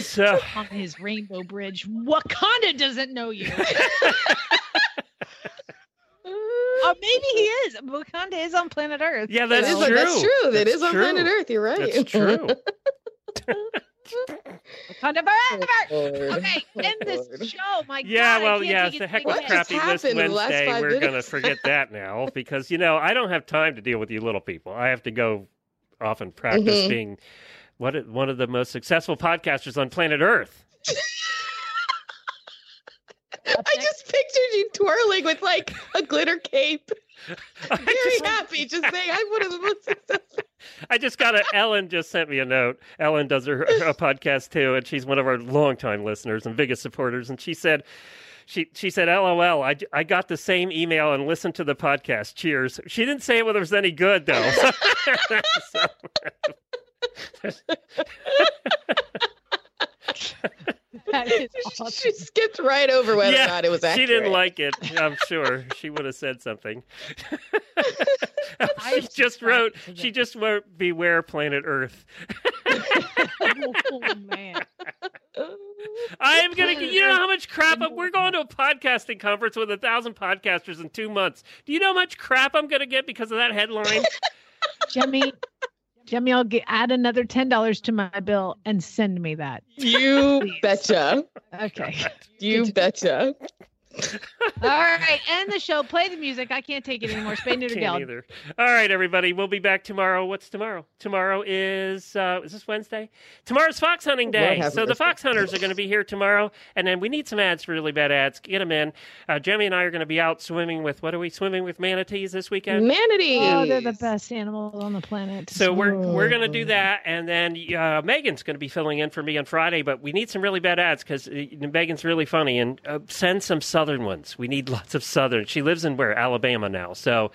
So on his rainbow bridge. Wakanda doesn't know you. Or oh, maybe he is. Wakanda is on planet Earth. yeah, That that's is, true. that's true. That That's is on true. planet Earth. You're right. That's true. Wakanda forever. Lord. Okay, end this show. My Yeah, God, I well, can't yeah, take the heck with. What Crappy List happened last Wednesday. We're going to forget that now because, you know, I don't have time to deal with you little people. I have to go off and practice Mhm. being what one of the most successful podcasters on planet Earth. I just pictured you twirling with like a glitter cape. Very just- happy, just saying I'm one of the most successful. I just got a. Ellen just sent me a note. Ellen does her a podcast too, and she's one of our longtime listeners and biggest supporters. And she said, she she said, "LOL, I, I got the same email and listened to the podcast. Cheers." She didn't say whether it was any good though. So- That is She skipped right over whether Yeah, or not it was actually. she didn't like it. I'm sure she would have said something. she I'm just wrote. She just wrote, "Beware, planet Earth." oh man. I'm gonna. You know how much crap I'm, we're going to a podcasting conference with a thousand podcasters in two months. Do you know how much crap I'm gonna get because of that headline? Jemmy, Jemmy, I'll get, add another ten dollars to my bill and send me that. You betcha. Okay. You betcha. All right, end the show. Play the music. I can't take it anymore. Spay neuter Can't either. All right, everybody. We'll be back tomorrow. What's tomorrow? Tomorrow is uh, is this Wednesday? Tomorrow's fox hunting day. have So the mercy. fox hunters are going to be here tomorrow, and then we need some ads for really bad ads. Get them in. Uh, Jemmy and I are going to be out swimming with what are we swimming with manatees this weekend? Manatees. Oh, they're the best animals on the planet. So we're we're gonna do that, and then uh, Megan's gonna be filling in for me on Friday. But we need some really bad ads because uh, Megan's really funny, and uh, send some Southern ones. We need lots of Southern. She lives in where Alabama now, so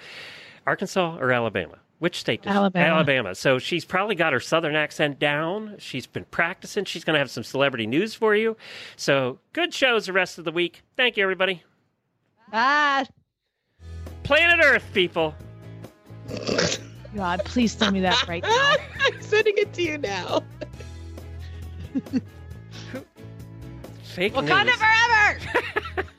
Arkansas or Alabama. Which state? Does Alabama. Alabama. So she's probably got her Southern accent down. She's been practicing. She's gonna have some celebrity news for you. So good shows the rest of the week. Thank you, everybody. Ah, Planet Earth, people. God, please tell me that right now. I'm sending it to you now. Fake Wakanda news. forever.